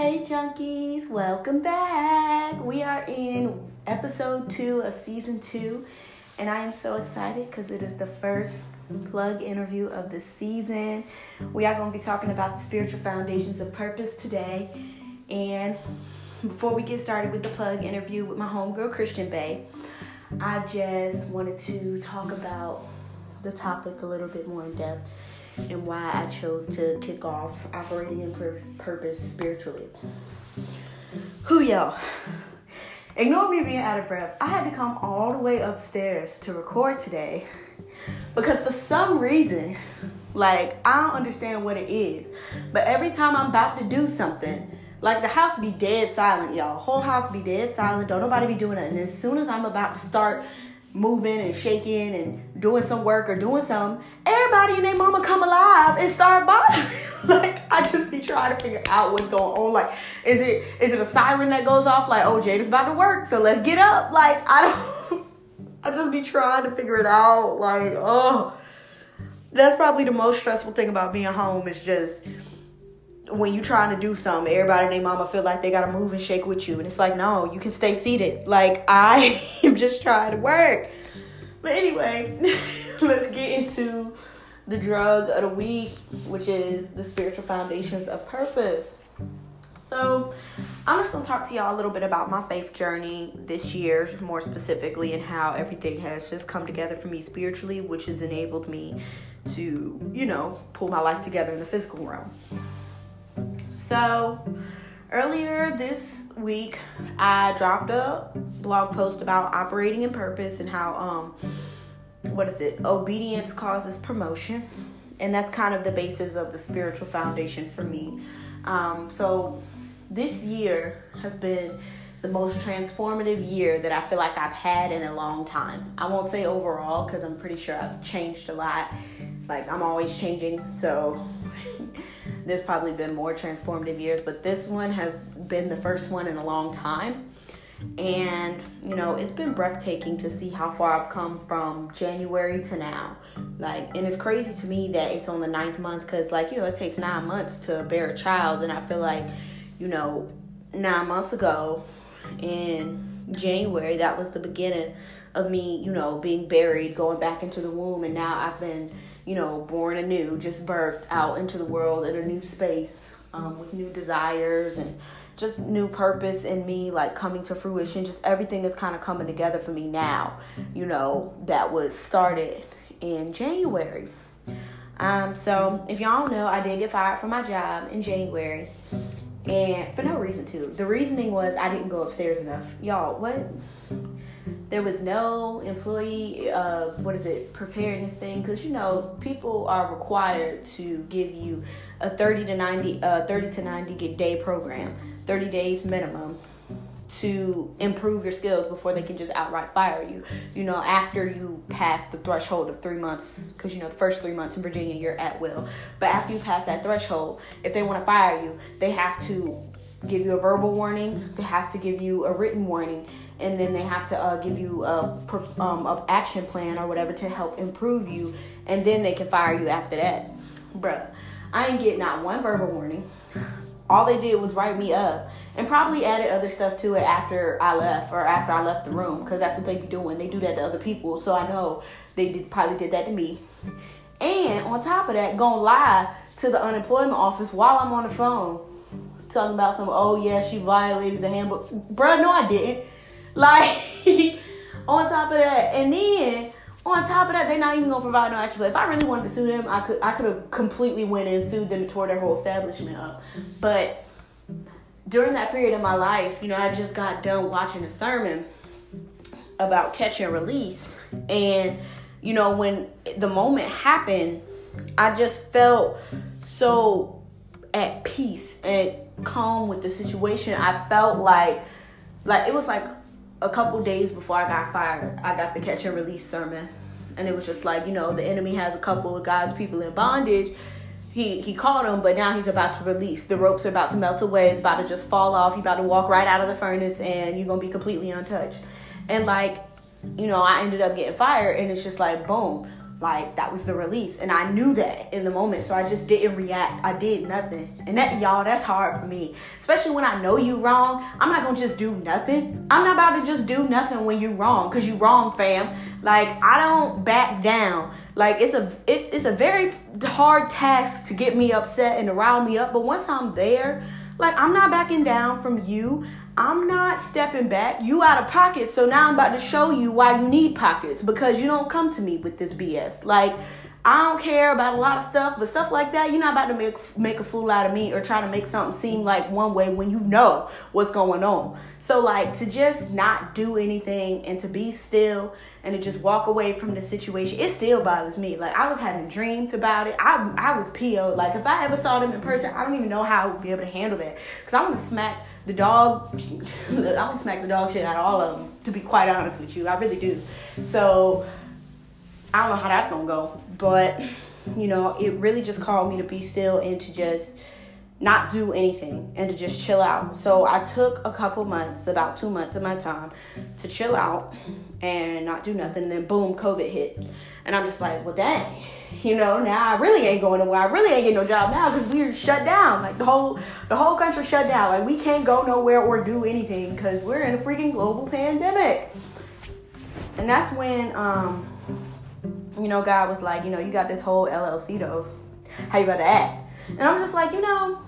Hey, junkies, welcome back. We are in episode two of season two, and I am so excited because it is the first plug interview of the season. We are going to be talking about the spiritual foundations of purpose today. And before we get started with the plug interview with my homegirl Christian Bae, I just wanted to talk about the topic a little bit more in depth and why I chose to kick off operating in pur- purpose spiritually. Who y'all? Ignore me being out of breath. I had to come all the way upstairs to record today because for some reason, like I don't understand what it is, but every time I'm about to do something, like the house be dead silent, y'all. Whole house be dead silent. Don't nobody be doing it. And as soon as I'm about to start moving and shaking and doing some work or doing something, everybody and their mama come alive and start bothering. like I just be trying to figure out what's going on. Like, is it is it a siren that goes off? Like, oh Jada's about to work, so let's get up. Like, I don't. I just be trying to figure it out. Like, oh, that's probably the most stressful thing about being home is just when you trying to do something, everybody and their mama feel like they gotta move and shake with you. And it's like, no, you can stay seated. Like I am just trying to work. But anyway, let's get into the drug of the week, which is the spiritual foundations of purpose. So, I'm just to talk to y'all a little bit about my faith journey this year, more specifically, and how everything has just come together for me spiritually, which has enabled me to, you know, pull my life together in the physical realm. So, earlier this week, I dropped a blog post about operating in purpose and how, um, what is it? Obedience causes promotion. And that's kind of the basis of the spiritual foundation for me. Um, so, this year has been the most transformative year that I feel like I've had in a long time. I won't say overall because I'm pretty sure I've changed a lot. Like, I'm always changing. So, there's probably been more transformative years, but this one has been the first one in a long time. And, you know, it's been breathtaking to see how far I've come from January to now. Like, and it's crazy to me that it's on the ninth month because, like, you know, it takes nine months to bear a child. And I feel like, you know, nine months ago in January, that was the beginning of me, you know, being buried, going back into the womb. And now I've been you know, born anew, just birthed out into the world in a new space um, with new desires and just new purpose in me, like coming to fruition. Just everything is kind of coming together for me now, you know, that was started in January. Um, so, if y'all know, I did get fired from my job in January, and for no reason too. The reasoning was I didn't go upstairs enough. Y'all, what? There was no employee uh, what is it preparedness thing? Because you know people are required to give you a 30 to 90 uh, 30 to 90 day program 30 days minimum to improve your skills before they can just outright fire you. You know after you pass the threshold of three months because you know the first three months in virginia you're at will. But after you pass that threshold if they want to fire you they have to give you a verbal warning they have to give you a written warning and then they have to uh, give you a um, of action plan or whatever to help improve you, and then they can fire you after that, bruh. I ain't get not one verbal warning. All they did was write me up and probably added other stuff to it after I left or after I left the room because that's what they be doing. They do that to other people, so I know they did, probably did that to me. And on top of that, gonna lie to the unemployment office while I'm on the phone talking about some, oh yeah, she violated the handbook. Bruh, no, I didn't. Like on top of that, and then on top of that, they're not even gonna provide no action. But if I really wanted to sue them, I could I could have completely went and sued them and tore their whole establishment up. But during that period of my life, you know, I just got done watching a sermon about catch and release, and you know, when the moment happened, I just felt so at peace and calm with the situation. I felt like like it was like a couple days before I got fired, I got the catch and release sermon. And it was just like, you know, the enemy has a couple of God's people in bondage. He he caught them, but now he's about to release. The ropes are about to melt away. It's about to just fall off. You're about to walk right out of the furnace and you're gonna be completely untouched. And like, you know, I ended up getting fired and it's just like boom. Like that was the release, and I knew that in the moment, so I just didn't react. I did nothing, and that y'all, that's hard for me, especially when I know you wrong. I'm not gonna just do nothing. I'm not about to just do nothing when you wrong, cause you wrong, fam. Like I don't back down. Like it's a it, it's a very hard task to get me upset and to rile me up, but once I'm there, like I'm not backing down from you. I'm not stepping back. You out of pocket. So now I'm about to show you why you need pockets because you don't come to me with this BS. Like I don't care about a lot of stuff, but stuff like that, you're not about to make make a fool out of me or try to make something seem like one way when you know what's going on. So like to just not do anything and to be still and to just walk away from the situation, it still bothers me. Like I was having dreams about it. I I was PO'd. Like if I ever saw them in person, I don't even know how I would be able to handle that. Cause I want to smack the dog. I to smack the dog shit out of all of them. To be quite honest with you, I really do. So I don't know how that's gonna go, but you know, it really just called me to be still and to just not do anything and to just chill out. So I took a couple months, about two months of my time, to chill out and not do nothing. And then boom, COVID hit, and I'm just like, well, dang, you know, now I really ain't going nowhere. I really ain't getting no job now because we're shut down. Like the whole the whole country shut down. Like we can't go nowhere or do anything because we're in a freaking global pandemic. And that's when um, you know, God was like, you know, you got this whole LLC though. How you about to act? And I'm just like, you know,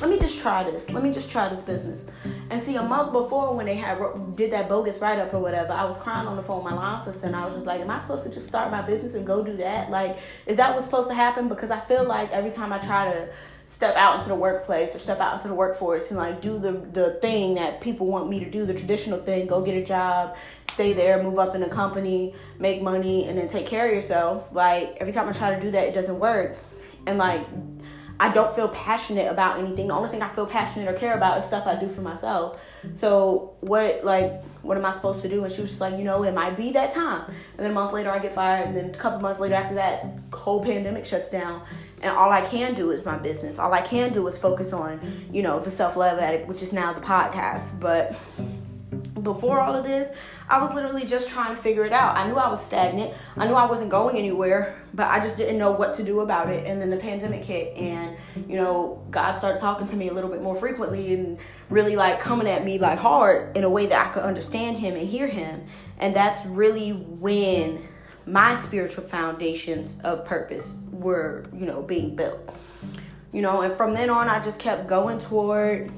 let me just try this. Let me just try this business. And see, a month before when they had did that bogus write up or whatever, I was crying on the phone with my line sister, and I was just like, "Am I supposed to just start my business and go do that? Like, is that what's supposed to happen?" Because I feel like every time I try to step out into the workplace or step out into the workforce and like do the the thing that people want me to do, the traditional thing, go get a job, stay there, move up in the company, make money, and then take care of yourself. Like every time I try to do that, it doesn't work, and like I don't feel passionate about anything. The only thing I feel passionate or care about is stuff I do for myself. So what like what am I supposed to do? And she was just like, you know, it might be that time. And then a month later I get fired and then a couple months later after that, whole pandemic shuts down. And all I can do is my business. All I can do is focus on, you know, the self love addict, which is now the podcast. But before all of this, I was literally just trying to figure it out. I knew I was stagnant. I knew I wasn't going anywhere, but I just didn't know what to do about it. And then the pandemic hit, and you know, God started talking to me a little bit more frequently and really like coming at me like hard in a way that I could understand Him and hear Him. And that's really when my spiritual foundations of purpose were, you know, being built. You know, and from then on, I just kept going toward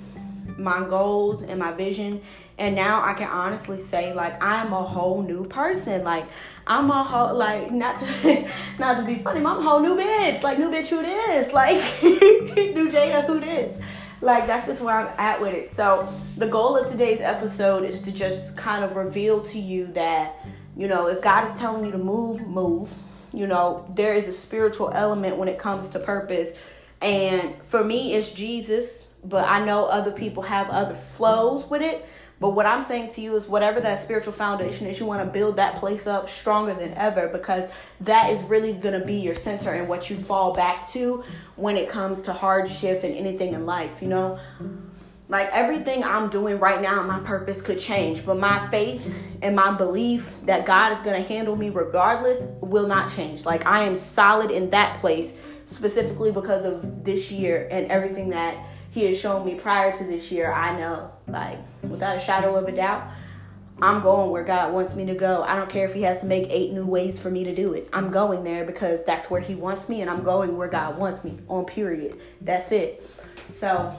my goals and my vision and now I can honestly say like I'm a whole new person. Like I'm a whole like not to not to be funny, I'm a whole new bitch. Like new bitch who this? Like new Jada who this? Like that's just where I'm at with it. So the goal of today's episode is to just kind of reveal to you that, you know, if God is telling you to move, move. You know, there is a spiritual element when it comes to purpose. And for me, it's Jesus, but I know other people have other flows with it. But what I'm saying to you is whatever that spiritual foundation is, you want to build that place up stronger than ever because that is really going to be your center and what you fall back to when it comes to hardship and anything in life, you know? Like everything I'm doing right now, my purpose could change, but my faith and my belief that God is going to handle me regardless will not change. Like I am solid in that place specifically because of this year and everything that he has shown me prior to this year, I know, like, without a shadow of a doubt, I'm going where God wants me to go. I don't care if He has to make eight new ways for me to do it. I'm going there because that's where He wants me, and I'm going where God wants me, on period. That's it. So,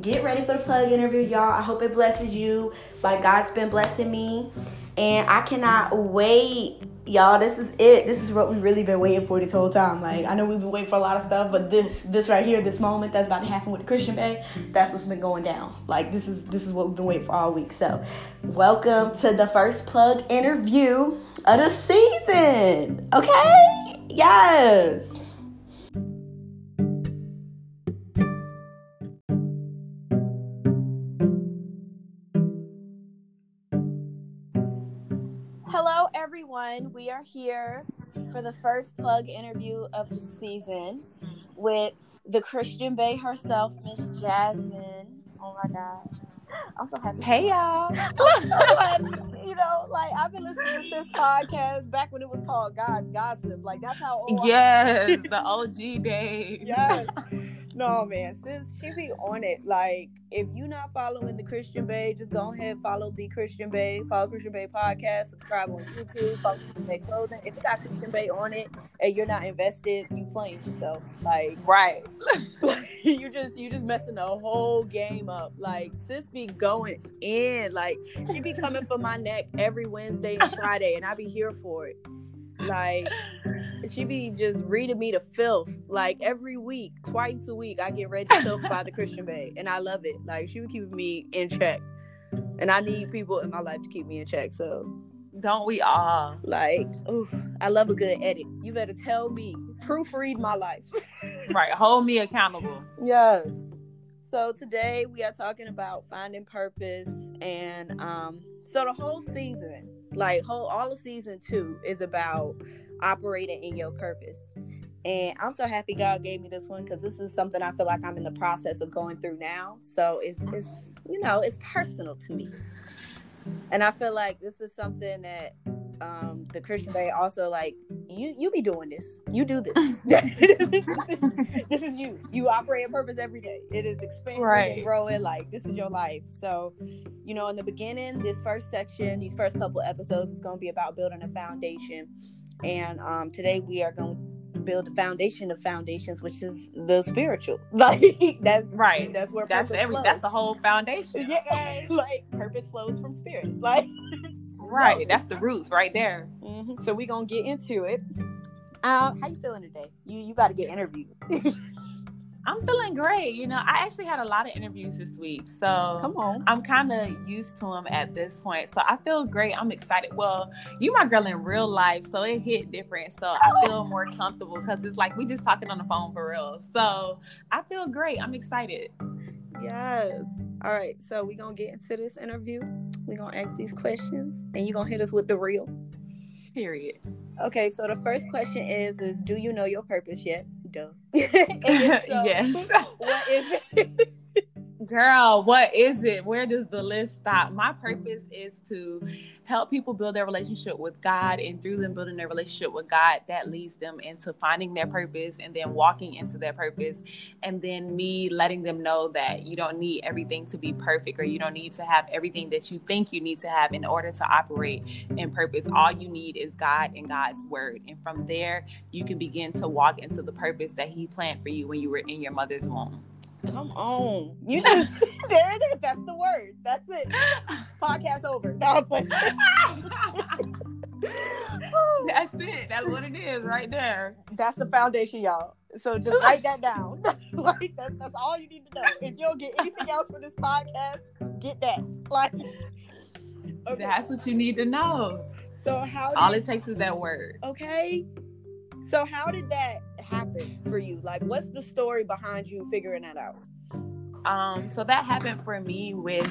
get ready for the plug interview, y'all. I hope it blesses you like God's been blessing me. And I cannot wait y'all this is it. This is what we've really been waiting for this whole time. Like i know we've been waiting for a lot of stuff but this this right here this moment that's about to happen with the Christian Bae that's what's been going down. Like this is this is what we've been waiting for all week. So welcome to the first plug interview of the season. Okay? Yes We are here for the first plug interview of the season with the Christian Bae herself, Miss Jasmine. Oh my God. I'm so happy. Hey y'all. you know, like I've been listening to this podcast back when it was called God's Gossip. Like that's how old. Yes, the OG days. Yes. No man, since she be on it. Like, if you not following the Christian Bae, just go ahead follow the Christian Bae, follow Christian Bae podcast, subscribe on YouTube, follow Christian Bae clothing. If you got Christian Bae on it and you're not invested, you playing yourself. Like, Right. you just you just messing the whole game up. Like, sis be going in. Like, she be coming for my neck every Wednesday and Friday, and I be here for it. Like she be just reading me to filth. Like every week, twice a week, I get read to filth by the Christian Bae, and I love it. Like she would keep me in check, and I need people in my life to keep me in check. So, Don't we all? like, oof, I love a good edit. You better tell me, proofread my life. Right. Hold me accountable. Yes. So today we are talking about finding purpose, and um, so the whole season, like whole all of season two, is about operating in your purpose. And I'm so happy God gave me this one because this is something I feel like I'm in the process of going through now. So it's it's you know it's personal to me, and I feel like this is something that um, the Christian Bae also like you you be doing this. You do this. this is you. You operate in purpose every day. It is expanding Right. and growing. Like this is your life. So, you know, in the beginning, this first section, these first couple episodes, is going to be about building a foundation. And um, today we are going to build a foundation of foundations, which is the spiritual. Like that's Right. That's where That's purpose every flows. that's the whole foundation. Yeah, like purpose flows from spirit. Like Right. That's the roots right there. Mhm. So we gonna get into it. Um, how you feeling today? You you got to get interviewed. I'm feeling great. You know, I actually had a lot of interviews this week. So Come on. I'm kind of used to them at this point. So I feel great. I'm excited. Well, you my girl in real life, so it hit different. So I oh. feel more comfortable because it's like we just talking on the phone for real. So I feel great. I'm excited. Yes. All right. So we gonna get into this interview. we gonna ask these questions, and you gonna hit us with the real. Period. Okay. So the first question is: Is do you know your purpose yet? Duh. Yes. What is it? Girl, what is it? Where does the list stop? My purpose is to help people build their relationship with God, and through them building their relationship with God, that leads them into finding their purpose and then walking into their purpose. And then me letting them know that you don't need everything to be perfect, or you don't need to have everything that you think you need to have in order to operate in purpose. All you need is God and God's word. And from there, you can begin to walk into the purpose that He planned for you when you were in your mother's womb. Come on. You just there it is. That's the word. That's it. Podcast over. No. Oh, That's it. That's what it is right there. that's the foundation, y'all. So just write that down. like that's, that's all you need to know. If you don't get anything else from this podcast, get that. Like okay. That's what you need to know. so how All did, it takes is that word. okay. So how did that happen for you? Like what's the story behind you figuring that out? Um, so that happened for me with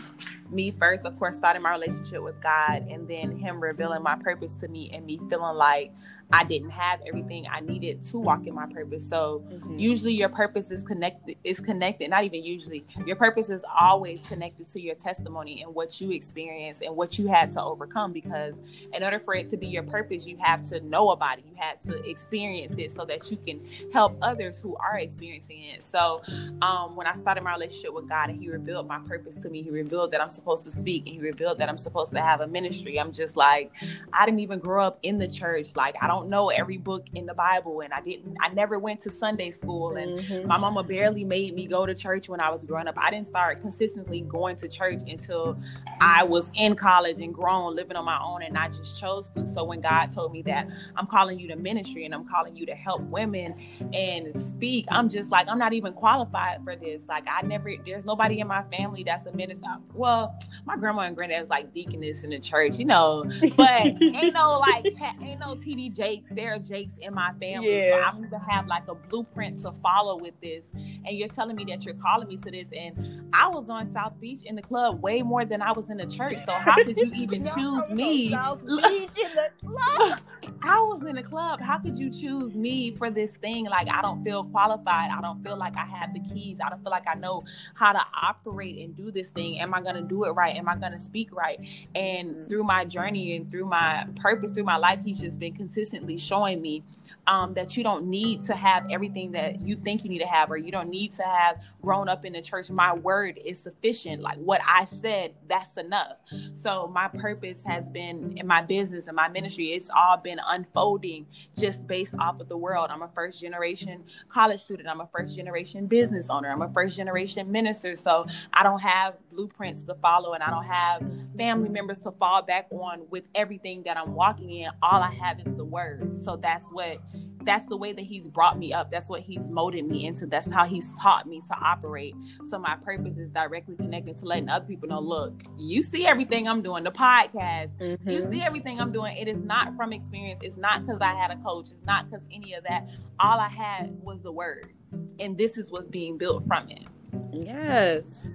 me first, of course, starting my relationship with God, and then Him revealing my purpose to me, and me feeling like I didn't have everything I needed to walk in my purpose. So usually your purpose is connected is connected not even usually your purpose is always connected to your testimony and what you experienced and what you had to overcome because in order for it to be your purpose you have to know about it. You had to experience it so that you can help others who are experiencing it. So um, when i started my relationship with god and he revealed my purpose to me he revealed that i'm supposed to speak and he revealed that i'm supposed to have a ministry. I'm just like i didn't even grow up in the church. Like i don't know every book in the bible and i didn't i never went to sunday school and Mhm. my mama barely made me go to church when I was growing up. I didn't start consistently going to church until I was in college and grown, living on my own, and I just chose to. So when God told me that I'm calling you to ministry and I'm calling you to help women and speak, I'm just like, I'm not even qualified for this. Like I never, there's nobody in my family that's a minister. Well, my grandma and granddad was like deaconess in the church, you know, but ain't no like, ain't no TD Jakes, Sarah Jakes in my family. So I don't even have like a blueprint to follow with this. And you're telling me that you're calling me to this. And I was on South Beach in the club way more than I was in the church. So how could you even No, choose me? South Beach in the club. I was in the club. How could you choose me for this thing? Like, I don't feel qualified. I don't feel like I have the keys. I don't feel like I know how to operate and do this thing. Am I going to do it right? Am I going to speak right? And mm-hmm. through my journey and through my purpose, through my life, he's just been consistently showing me um, that you don't need to have everything that you think you need to have, or you don't need to have grown up in the church. My word is sufficient. Like what I said, that's enough. So my purpose has been in my business and my ministry. It's all been unfolding just based off of the world. I'm a first generation college student. I'm a first generation business owner. I'm a first generation minister. So I don't have blueprints to follow and I don't have family members to fall back on with everything that I'm walking in. All I have is the word. So that's what that's the way that he's brought me up. That's what he's molded me into. That's how he's taught me to operate. So my purpose is directly connected to letting other people know, look, you see everything I'm doing, the podcast, mm-hmm. you see everything I'm doing. It is not from experience. It's not because I had a coach. It's not because any of that. All I had was the word. And this is what's being built from it. Yes.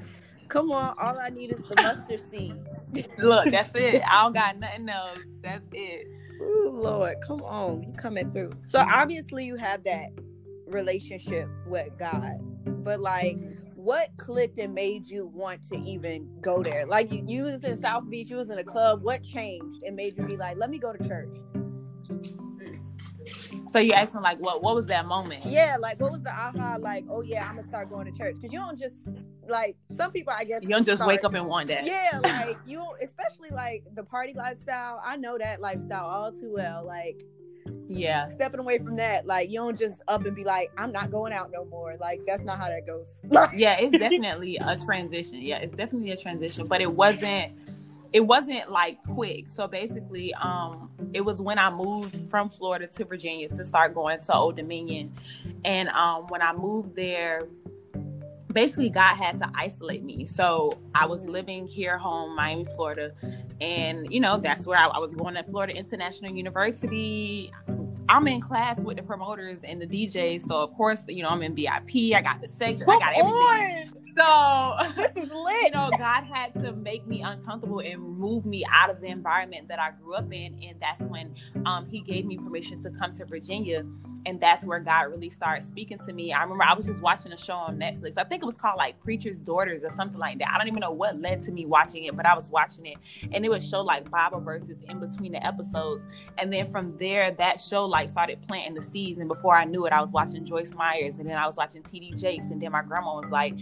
Come on, all I need is the mustard seed. Look, that's it. I don't got nothing else. That's it. Ooh, Lord, come on, you coming through. So obviously you have that relationship with God, but like, mm-hmm. what clicked and made you want to even go there? Like you, you was in South Beach, you was in a club. What changed and made you be like, let me go to church? So you asking like what what was that moment? Yeah, like what was the aha like, oh yeah, I'm gonna start going to church. Cause you don't just like some people I guess you don't just start, wake up in one day. Yeah, like you especially like the party lifestyle. I know that lifestyle all too well. Like yeah stepping away from that like you don't just up and be like i'm not going out no more like that's not how that goes yeah it's definitely a transition yeah it's definitely a transition but it wasn't it wasn't like quick. So basically, um, it was when I moved from Florida to Virginia to start going to Old Dominion. And um, when I moved there, basically God had to isolate me. So I was living here home, Miami, Florida. And, you know, that's where I, I was going to Florida International University. I'm in class with the promoters and the DJs. So of course, you know, I'm in VIP. I got the section. Come I got everything. On. So this is lit. You know, God had to make me uncomfortable and move me out of the environment that I grew up in, and that's when um, He gave me permission to come to Virginia and that's where God really started speaking to me. I remember I was just watching a show on Netflix. I think it was called like Preacher's Daughters or something like that. I don't even know what led to me watching it, but I was watching it and it would show like Bible verses in between the episodes. And then from there, that show like started planting the seeds. And before I knew it, I was watching Joyce Myers and then I was watching TD Jakes. And then my grandma was like,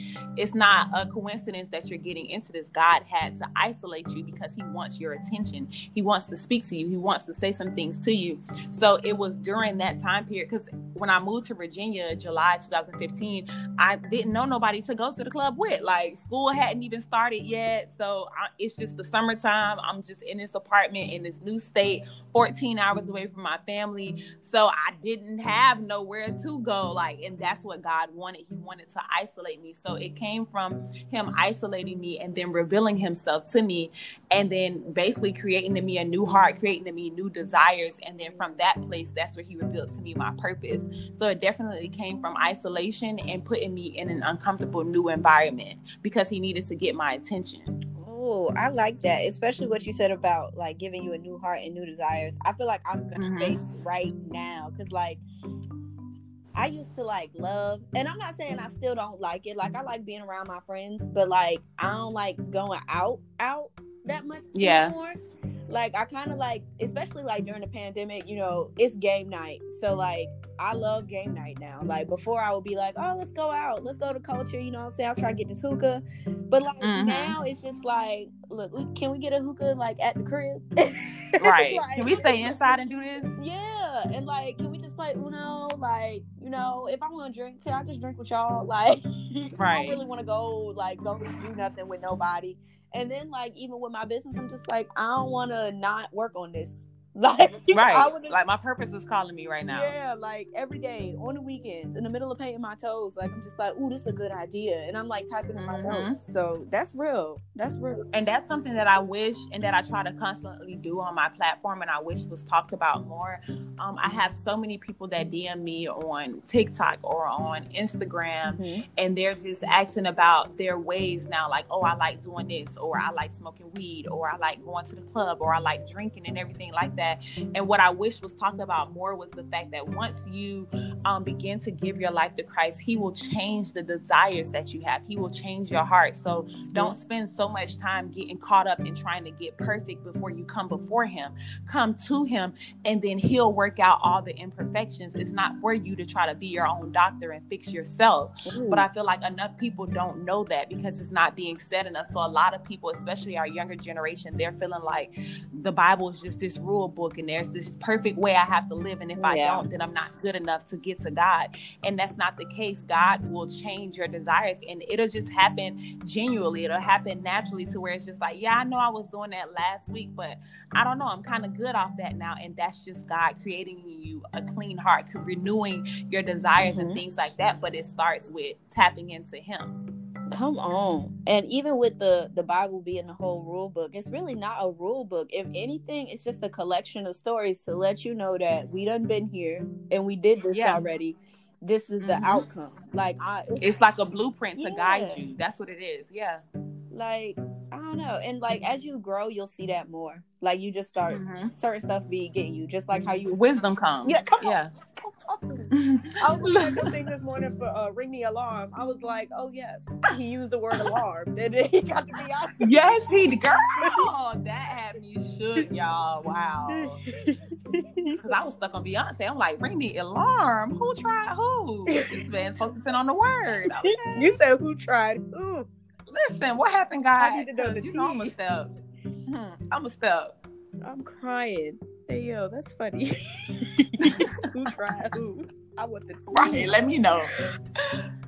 it's not a coincidence that you're getting into this. God had to isolate you because he wants your attention. He wants to speak to you. He wants to say some things to you. So it was during that time period because when I moved to Virginia, July 2015, I didn't know nobody to go to the club with. Like school hadn't even started yet, so I, it's just the summertime. I'm just in this apartment in this new state, 14 hours mm-hmm. away from my family, so I didn't have nowhere to go. Like, and that's what God wanted. He wanted to isolate me. So it came from Him isolating me and then revealing Himself to me, and then basically creating in me a new heart, creating in me new desires, and then from that place, that's where He revealed to me my purpose. So it definitely came from isolation and putting me in an uncomfortable new environment because he needed to get my attention. Oh, I like that, especially what you said about like giving you a new heart and new desires. I feel like I'm in mm-hmm. space right now because like I used to like love, and I'm not saying I still don't like it. Like I like being around my friends, but like I don't like going out out that much yeah. anymore like I kind of like, especially like during the pandemic, you know, it's game night. So like I love game night now. Like before I would be like, oh, let's go out, let's go to culture, you know what I'm saying? I'll try to get this hookah. But like mm-hmm. now it's just like, look, can we get a hookah like at the crib? right. like, can we stay inside and do this? Yeah. And like, can we just play Uno? Like, you know, if I want to drink, can I just drink with y'all? Like, right. I don't really want to go like go do nothing with nobody. And then like even with my business, I'm just like, I don't want to not work on this. Like right, like my purpose is calling me right now. Yeah, like every day on the weekends, in the middle of painting my toes, like I'm just like, "Ooh, this is a good idea," and I'm like typing in mm-hmm. my notes. So that's real. That's real. And that's something that I wish and that I try to constantly do on my platform, and I wish was talked about more. Um, I have so many people that DM me on TikTok or on Instagram, mm-hmm. and they're just asking about their ways now, like, "Oh, I like doing this," or "I like smoking weed," or "I like going to the club," or "I like drinking," and everything like that that. And what I wish was talked about more was the fact that once you um, begin to give your life to Christ, He will change the desires that you have. He will change your heart. So don't spend so much time getting caught up in trying to get perfect before you come before Him. Come to Him, and then He'll work out all the imperfections. It's not for you to try to be your own doctor and fix yourself. Ooh. But I feel like enough people don't know that because it's not being said enough. So a lot of people, especially our younger generation, they're feeling like the Bible is just this rule book and there's this perfect way I have to live. And if yeah. I don't, then I'm not good enough to get to God. And that's not the case. God will change your desires and it'll just happen genuinely. It'll happen naturally to where it's just like, yeah, I know I was doing that last week, but I don't know. I'm kind of good off that now. And that's just God creating you a clean heart, renewing your desires mm-hmm. and things like that. But it starts with tapping into Him. Come on. And even with the the Bible being the whole rule book, it's really not a rule book. If anything, it's just a collection of stories to let you know that we done been here and we did this yeah. already. This is the mm-hmm. outcome. Like I it's, it's like a blueprint yeah. to guide you. That's what it is. Yeah. Like I don't know. And like as you grow, you'll see that more. Like you just start mm-hmm. certain stuff be getting you, just like how you wisdom comes. Yeah, come yeah. Come talk to me. I was like a thing this morning for uh, ring the alarm. I was like, oh yes, he used the word alarm, and then he got to be honest. Yes, he girl. that had me shook, y'all. Wow. Because I was stuck on Beyonce. I'm like, ring the alarm. Who tried who? This man's focusing on the word. Okay. You said who tried who? Listen, what happened, guys? I need to know the you know I'm a step. Hmm, I'm a step. I'm crying. Hey yo, that's funny. who tried who? I want the tea. Right, let me know.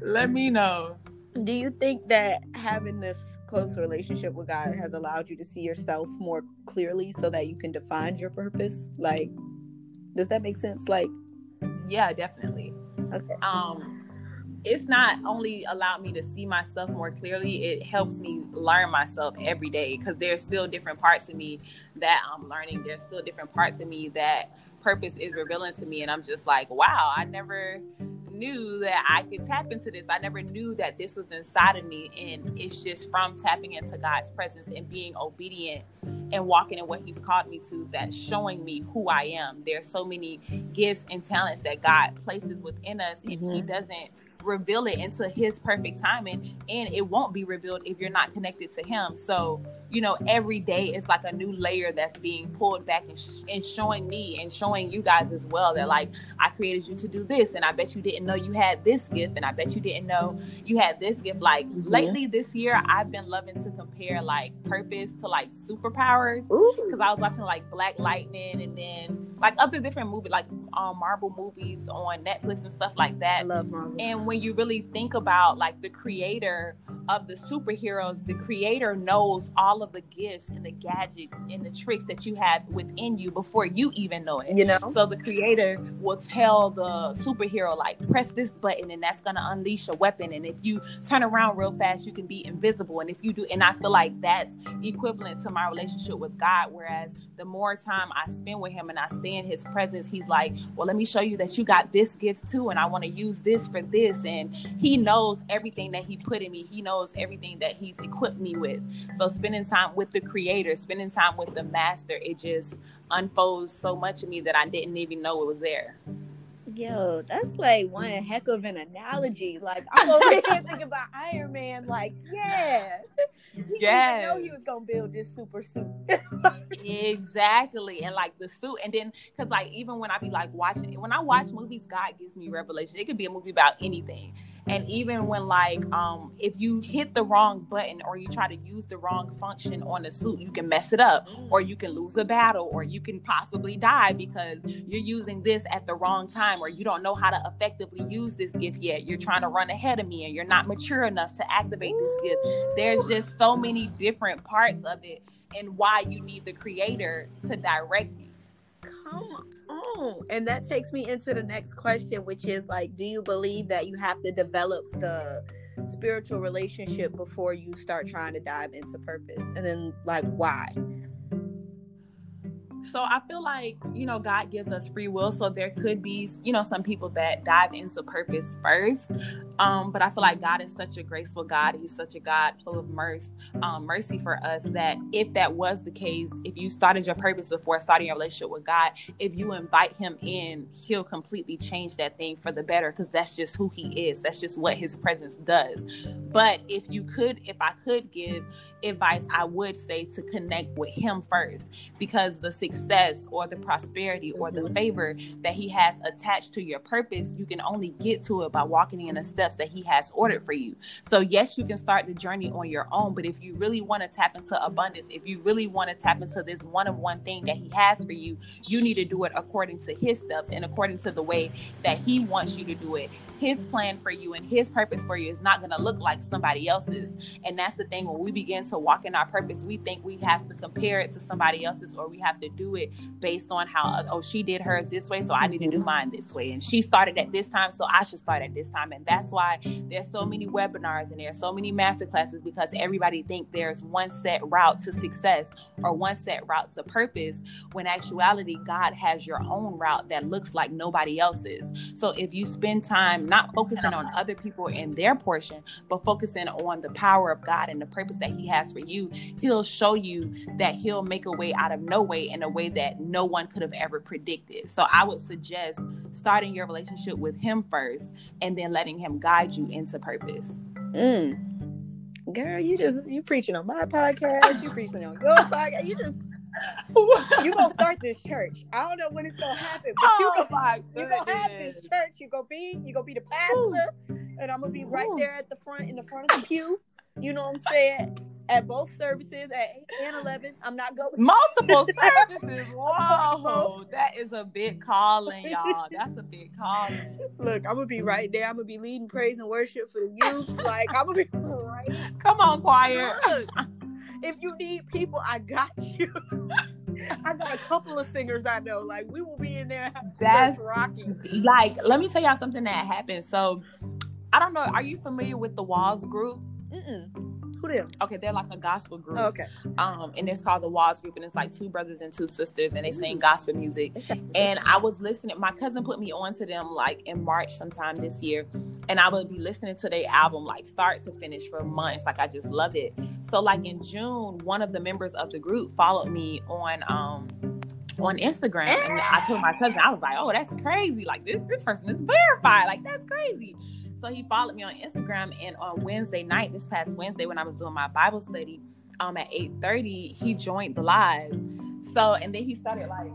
let me know. Do you think that having this close relationship with God has allowed you to see yourself more clearly so that you can define your purpose? Like, does that make sense? Like, yeah, definitely. Okay. Um, it's not only allowed me to see myself more clearly it helps me learn myself every day because there's still different parts of me that i'm learning. There's still different parts of me that purpose is revealing to me and i'm just like wow i never knew that i could tap into this. I never knew that this was inside of me. And it's just from tapping into god's presence and being obedient and walking in what he's called me to that's showing me who i am. There's so many gifts and talents that god places within us and mm-hmm. he doesn't reveal it into his perfect timing and it won't be revealed if you're not connected to him. So you know every day it's like a new layer that's being pulled back and, sh- and showing me and showing you guys as well that like i created you to do this and i bet you didn't know you had this gift and i bet you didn't know you had this gift. Like mm-hmm. lately this year i've been loving to compare like purpose to like superpowers because i was watching like black lightning and then like other different movies like um marvel movies on netflix and stuff like that. I love marvel. And when you really think about like the creator of the superheroes, the creator knows all of the gifts and the gadgets and the tricks that you have within you before you even know it. You know? So the creator will tell the superhero, like, press this button and that's gonna unleash a weapon. And if you turn around real fast, you can be invisible. And if you do, and I feel like that's equivalent to my relationship with God. Whereas the more time I spend with him and I stay in his presence, he's like, Well, let me show you that you got this gift too, and I want to use this for this. And he knows everything that he put in me. He knows knows everything that he's equipped me with. So spending time with the creator, spending time with the master, it just unfolds so much of me that I didn't even know it was there. Yo, that's like one heck of an analogy. Like I'm over here thinking about Iron Man. Like, yeah, he yeah, know he was gonna build this super suit. exactly, and like the suit, and then because like even when I be like watching, when I watch movies, God gives me revelation. It could be a movie about anything, and even when like um if you hit the wrong button or you try to use the wrong function on a suit you can mess it up or you can lose a battle or you can possibly die because you're using this at the wrong time or you don't know how to effectively use this gift yet you're trying to run ahead of me and you're not mature enough to activate this gift there's just so many different parts of it and why you need the creator to direct you come on. Oh, and that takes me into the next question, which is like, do you believe that you have to develop the spiritual relationship before you start trying to dive into purpose? And then, like, why? So I feel like, you know, God gives us free will. So there could be, you know, some people that dive into purpose first. Um, but I feel like God is such a graceful God. He's such a God full of mercy, um, mercy for us that if that was the case, if you started your purpose before starting your relationship with God, if you invite him in, he'll completely change that thing for the better because that's just who he is. That's just what his presence does. But if you could, if I could give advice I would say to connect with him first because the success or the prosperity or the mm-hmm. favor that he has attached to your purpose, you can only get to it by walking in the steps that he has ordered for you. So, yes, you can start the journey on your own, but if you really want to tap into abundance, if you really want to tap into this one of one thing that he has for you, you need to do it according to his steps and according to the way that he wants you to do it his plan for you and his purpose for you is not going to look like somebody else's. And that's the thing when we begin to walk in our purpose, we think we have to compare it to somebody else's or we have to do it based on how, oh, she did hers this way, so I need to do mine this way. And she started at this time, so I should start at this time. And that's why there's so many webinars and there's so many master classes because everybody think there's one set route to success or one set route to purpose when actuality God has your own route that looks like nobody else's. So if you spend time not focusing on other people and their portion, but focusing on the power of God and the purpose that He has for you, He'll show you that He'll make a way out of no way in a way that no one could have ever predicted. So I would suggest starting your relationship with Him first and then letting Him guide you into purpose. Mm. Girl, you just you preaching on my podcast, you preaching on your podcast, you just you gonna start this church. I don't know when it's gonna happen, but oh, you gonna you gonna have this church. You gonna be you gonna be the pastor, Ooh. and I'm gonna be right Ooh. there at the front in the front of the pew. You know what I'm saying? At both services at eight and eleven. I'm not going multiple services. Whoa, that is a big calling, y'all. That's a big calling. Look, I'm gonna be right there. I'm gonna be leading praise and worship for the youth. Like I'm gonna be right. Come on, choir. Look, if you need people, I got you. I got a couple of singers I know. Like we will be in there. That's rocking. Like, let me tell y'all something that happened. So, I don't know. Are you familiar with the Walls group? Mm-mm. Who them? Okay, they're like a gospel group. Oh, okay. Um, and it's called the Walls Group, and it's like two brothers and two sisters, and they sing gospel music. And I was listening. My cousin put me on to them like in March sometime this year, and I would be listening to their album like start to finish for months. Like I just love it. So like in June, one of the members of the group followed me on um on Instagram. And I told my cousin, I was like, oh, that's crazy. Like this, this person is verified. Like that's crazy. So he followed me on Instagram, and on Wednesday night, this past Wednesday, when I was doing my Bible study, um, at eight thirty, he joined the live. So, and then he started like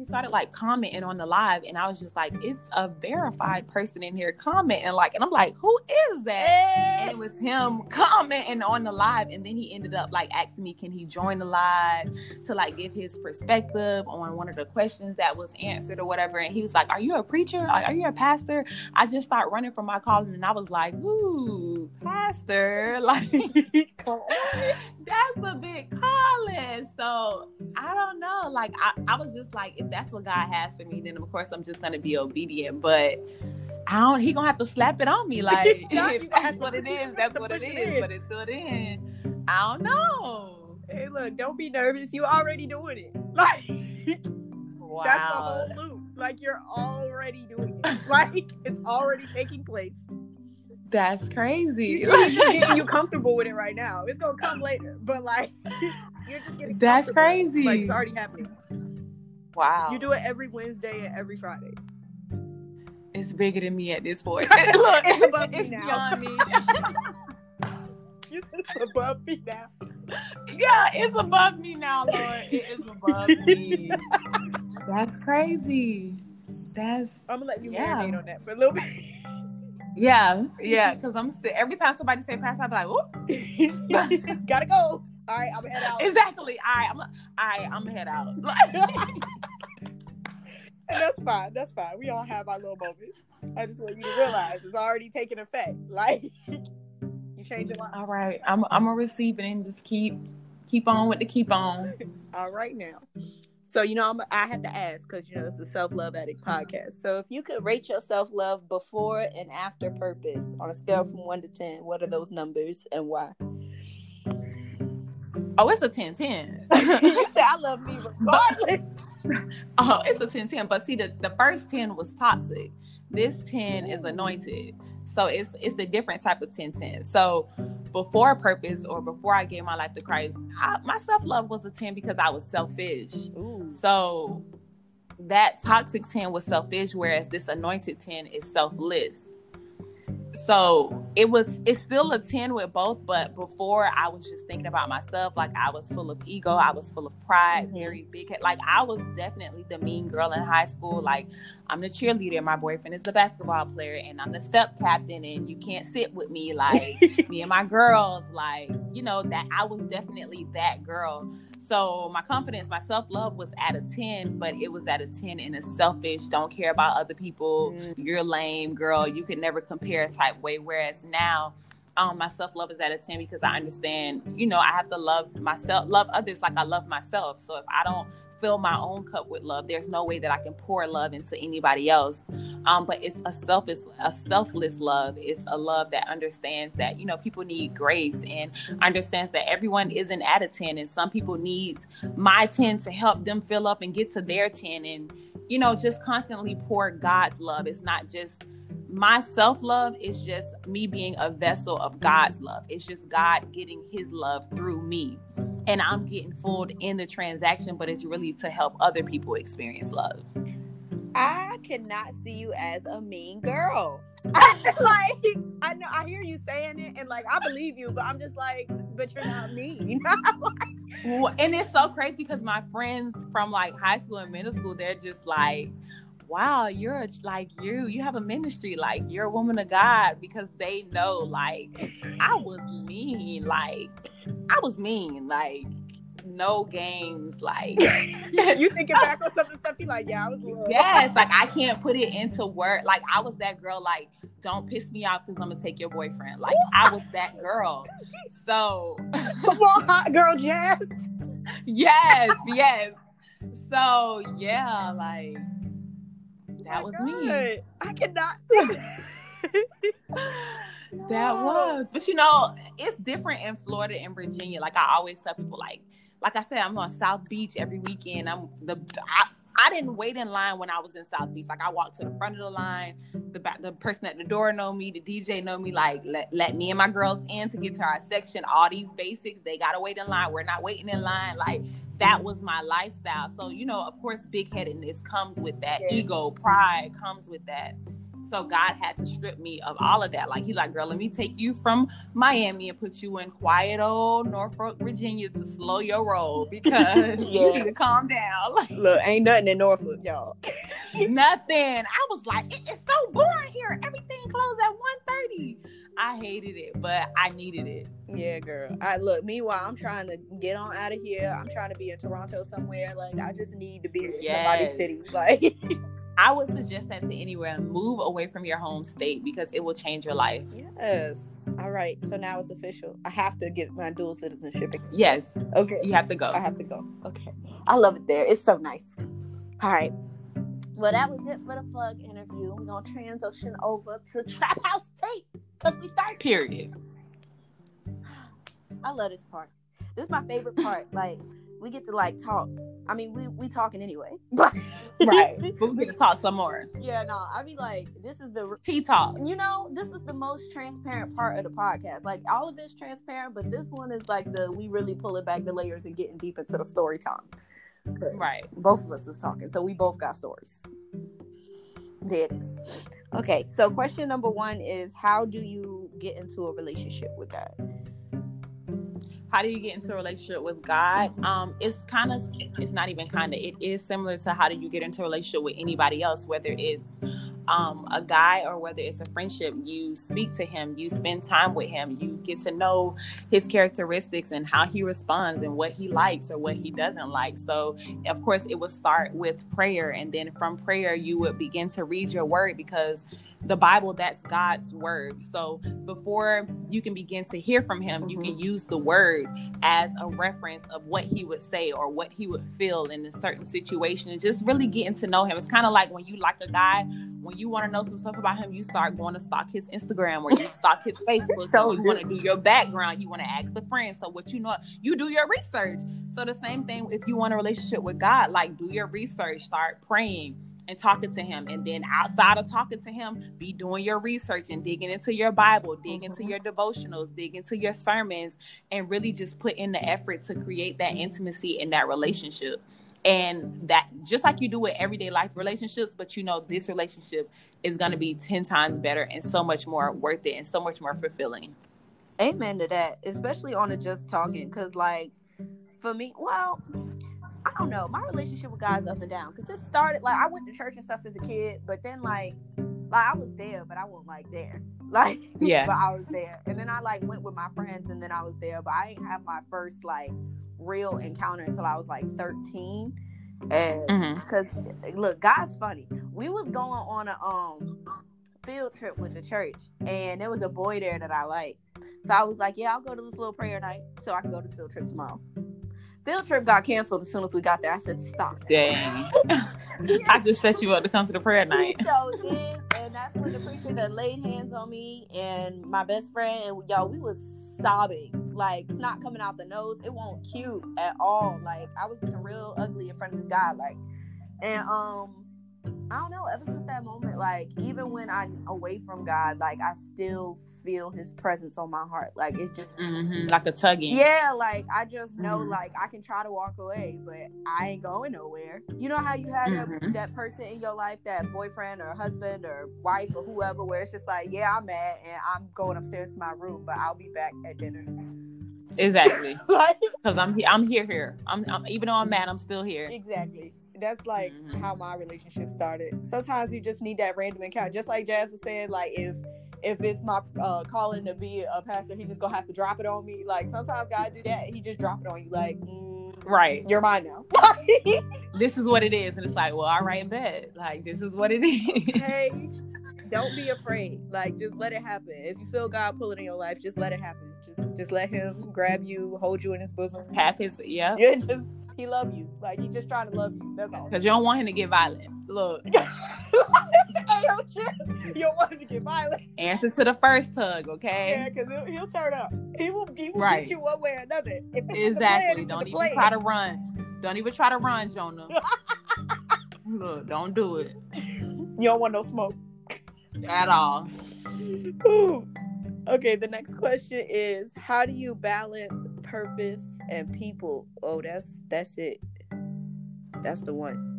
he started like commenting on the live, and I was just like, it's a verified person in here commenting, like, and I'm like, who is that? And it was him commenting on the live, and then he ended up like asking me, can he join the live to like give his perspective on one of the questions that was answered or whatever. And he was like, Are you a preacher? Are you a pastor? I just started running from my calling, and I was like, Ooh, pastor, like that's a big calling. So I don't know. Like I, I was just like, if that's what God has for me, then of course I'm just gonna be obedient. But I don't. He gonna have to slap it on me. Like that's what it is. That's what it is. But until then, I don't know. Hey, look, don't be nervous. You already doing it. Like wow. that's the whole loop. Like you're already doing it. like it's already taking place. That's crazy. You're getting you comfortable with it right now. It's gonna come later, but like you're just getting. That's crazy. Like it's already happening. Wow. You do it every Wednesday and every Friday. It's bigger than me at this point. Look, it's above me now. beyond me. it's above me now. Yeah, it's above me now, Lord. It is above me. That's crazy. That's. I'm gonna let you yeah. marinate on that for a little bit. Yeah, yeah, because I'm still every time somebody say pass, I be like, "Whoop, gotta go." All right, I'm gonna head out. Exactly. All right, I'm. All right, I'm gonna head out. and that's fine. That's fine. We all have our little moments. I just want you to realize it's already taking effect. Like you change your life. All right, I'm. I'm gonna receive it and just keep keep on with the keep on. all right now. So you know, I'm, i have to ask because you know it's a self love addict uh-huh. podcast. So if you could rate your self love before and after purpose on a scale from one to ten, what are those numbers and why? Oh, it's a 10 10. you say I love me regardless. oh, it's a 10 10. But see, the, the first 10 was toxic. This 10 is anointed. So it's it's a different type of 10 10. So before purpose or before I gave my life to Christ, I, my self love was a 10 because I was selfish. Ooh. So that toxic 10 was selfish, whereas this anointed 10 is selfless so it was it's still a 10 with both but before i was just thinking about myself like i was full of ego i was full of pride mm-hmm. very big like i was definitely the mean girl in high school like i'm the cheerleader my boyfriend is the basketball player and i'm the step captain and you can't sit with me like me and my girls like you know that i was definitely that girl so my confidence, my self love was at a 10, but it was at a 10 in a selfish, don't care about other people, mm. you're lame, girl, you could never compare type way. Whereas now, um, my self love is at a 10 because I understand, you know, I have to love myself, love others like I love myself. So if I don't fill my own cup with love. There's no way that I can pour love into anybody else. Um, but it's a selfish, a selfless love. It's a love that understands that you know people need grace and understands that everyone isn't at a ten, and some people need my ten to help them fill up and get to their ten, and you know just constantly pour God's love. It's not just my self love is just me being a vessel of God's love. It's just God getting his love through me and I'm getting fooled in the transaction, but it's really to help other people experience love. I cannot see you as a mean girl. like I know I hear you saying it and like I believe you, but I'm just like, but you're not mean. and it's so crazy because my friends from like high school and middle school, they're just like, wow, you're a, like you, you have a ministry, like you're a woman of God because they know like I was mean, like I was mean, like no games, like you thinking back on some of the stuff you like, yeah, I was yes, like I can't put it into word. Like I was that girl, like don't piss me off because I'm gonna take your boyfriend. Like I was that girl. So come on, hot girl jazz. yes, yes. So yeah, like that was God. me. I cannot. that was, but you know, it's different in Florida and Virginia. Like I always tell people, like, like I said, I'm on South Beach every weekend. I'm the I, I didn't wait in line when I was in South Beach. Like I walked to the front of the line. The the person at the door know me. The DJ know me. Like let, let me and my girls in to get to our section. All these basics, they gotta wait in line. We're not waiting in line. Like that was my lifestyle. So, you know, of course, big headedness comes with that. Yeah. Ego, pride comes with that. So God had to strip me of all of that. Like he's like, girl, let me take you from Miami and put you in quiet old Norfolk, Virginia to slow your roll because yeah. you need to calm down. Like, Look, ain't nothing in Norfolk, y'all. nothing. I was like, it, it's so boring here. Everything closed at 1.30. I hated it, but I needed it. Yeah, girl. I look. Meanwhile, I'm trying to get on out of here. I'm trying to be in Toronto somewhere. Like I just need to be in yes. somebody's city. Like I would suggest that to anywhere. Move away from your home state because it will change your life. Yes. All right. So now it's official. I have to get my dual citizenship. Yes. Okay. You have to go. I have to go. Okay. I love it there. It's so nice. All right. Well, that was it for the plug interview. We're gonna transition over to Trap House Tape because we start. Period. I love this part. This is my favorite part. Like we get to like talk. I mean, we we talking anyway, but right. But we get to talk some more. Yeah, no. I mean, like this is the tea talk. You know, this is the most transparent part of the podcast. Like all of it's transparent, but this one is like the we really pull it back the layers and getting deep into the story time. Right. Both of us is talking, so we both got stories. There it is. Okay, so question number one is how do you get into a relationship with God? How do you get into a relationship with God? Um, it's kind of, it's not even kind of, it is similar to how do you get into a relationship with anybody else, whether it's um, a guy or whether it's a friendship. You speak to him, you spend time with him, you get to know his characteristics and how he responds and what he likes or what he doesn't like. So, of course, it would start with prayer, and then from prayer, you would begin to read your word because the Bible, that's God's word. So before you can begin to hear from him, mm-hmm. you can mm-hmm. use the word as a reference of what he would say or what he would feel in a certain situation and just really getting to know him. It's kind of like when you like a guy, when you want to know some stuff about him, you start going to stalk his Instagram or you stalk his Facebook. so you want to do your background, you want to ask the friends. So what you know, you do your research. So the same thing if you want a relationship with God, like do your research, start praying and talking to him. And then outside of talking to him, be doing your research and digging into your Bible, dig into mm-hmm. your devotionals, dig into your sermons, and really just put in the effort to create that intimacy and that relationship. And that just like you do with everyday life relationships, but you know, this relationship is going to be 10 times better and so much more worth it and so much more fulfilling. Amen to that, especially on the just talking. Because, like, for me, well, I don't know. My relationship with God's up and down because it started like I went to church and stuff as a kid, but then like like I was there, but I wasn't like there. Like yeah, but I was there, and then I like went with my friends, and then I was there, but I didn't have my first like real encounter until I was like thirteen. And because mm-hmm. look, God's funny. We was going on a um field trip with the church, and there was a boy there that I liked. So I was like, yeah, I'll go to this little prayer night so I can go to the field trip tomorrow field trip got canceled as soon as we got there. I said, stop. Dang. I just set you up to come to the prayer night. so and that's when the preacher that laid hands on me and my best friend, and y'all, we was sobbing, like it's not coming out the nose. It won't cute at all. Like I was looking real ugly in front of this guy, like, and um. I don't know. Ever since that moment, like even when I'm away from God, like I still feel his presence on my heart. Like it's just mm-hmm, like a tugging. Yeah, like I just know mm-hmm. like I can try to walk away, but I ain't going nowhere. You know how you have mm-hmm. that, that person in your life, that boyfriend or husband or wife or whoever, where it's just like, yeah, I'm mad and I'm going upstairs to my room, but I'll be back at dinner. Exactly. Because I'm here. I'm here. Here. I'm, I'm. Even though I'm mad, I'm still here. Exactly that's like mm-hmm. how my relationship started. Sometimes you just need that random encounter, just like Jazz was saying. Like if if it's my uh, calling to be a pastor, he just gonna have to drop it on me. Like sometimes God do that. He just drop it on you. Like, mm, right, you're mine now. this is what it is, and it's like, well, all right, bet. Like this is what it is. Hey, don't be afraid. Like just let it happen. If you feel God pulling in your life, just let it happen. Just just let Him grab you, hold you in His bosom. Have His yeah. Yeah, just he love you. Like he just trying to love you. That's all. Because you don't want him to get violent. Look. you don't want him to get violent. Answer to the first tug, okay? Yeah, because he'll, he'll, turn up. He will, he will right. get you one way or another. exactly. Don't even plan. try to run. Don't even try to run, Jonah. Look, don't do it. You don't want no smoke. At all. Ooh. Okay, the next question is how do you balance purpose and people? Oh, that's that's it. That's the one.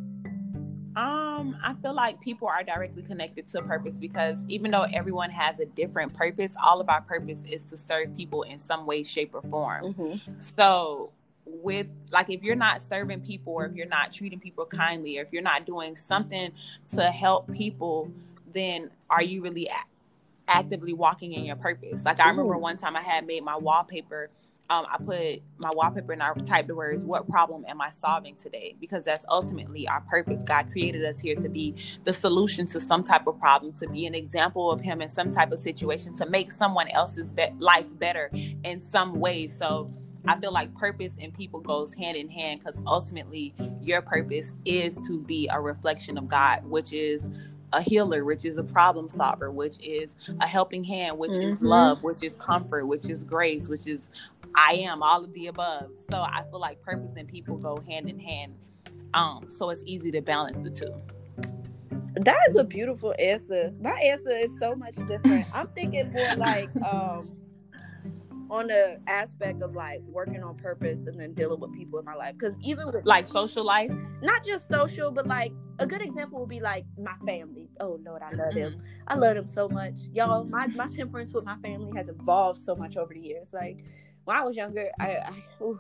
Um, I feel like people are directly connected to purpose because even though everyone has a different purpose, all of our purpose is to serve people in some way, shape, or form. Mm-hmm. So, with like, if you're not serving people, or if you're not treating people kindly, or if you're not doing something to help people, then are you really actively walking in your purpose? Like, I remember one time I had made my wallpaper um, I put my wallpaper and I typed the words, What problem am I solving today? Because that's ultimately our purpose. God created us here to be the solution to some type of problem, to be an example of Him in some type of situation, to make someone else's be- life better in some way. So, I feel like purpose and people goes hand in hand because ultimately your purpose is to be a reflection of God, which is a healer, which is a problem solver, which is a helping hand, which mm-hmm. is love, which is comfort, which is grace, which is I am all of the above. So I feel like purpose and people go hand in hand. Um, so it's easy to balance the two. That is a beautiful answer. My answer is so much different. I'm thinking more like um on the aspect of like working on purpose and then dealing with people in my life. Because even with like social life, not just social, but like a good example would be like my family. Oh Lord, I love them. Mm-hmm. I love them so much, y'all. My my temperance with my family has evolved so much over the years. Like when I was younger, I, I ooh,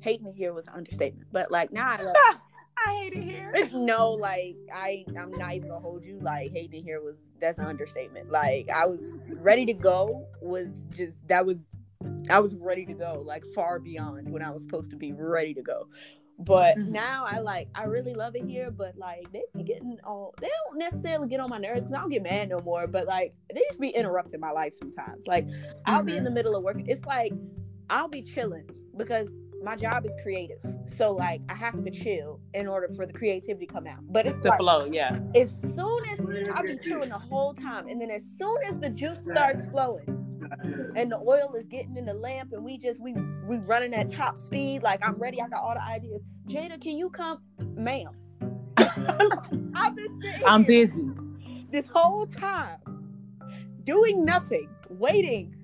hate me here was an understatement, but like now I love. I hate it here. No, like I, I'm not even gonna hold you. Like hating here was that's an understatement. Like I was ready to go. Was just that was, I was ready to go. Like far beyond when I was supposed to be ready to go. But mm-hmm. now I like I really love it here, but like they be getting on they don't necessarily get on my nerves because I don't get mad no more. But like they just be interrupting my life sometimes. Like I'll mm-hmm. be in mm-hmm. the middle of work. It's like I'll be chilling because my job is creative. So like I have to chill in order for the creativity to come out. But it's the like, flow, yeah. As soon as I've been chilling the whole time, and then as soon as the juice starts flowing and the oil is getting in the lamp and we just we we running at top speed, like I'm ready, I got all the ideas. Jada, can you come? Ma'am. I've been I'm busy. This whole time doing nothing, waiting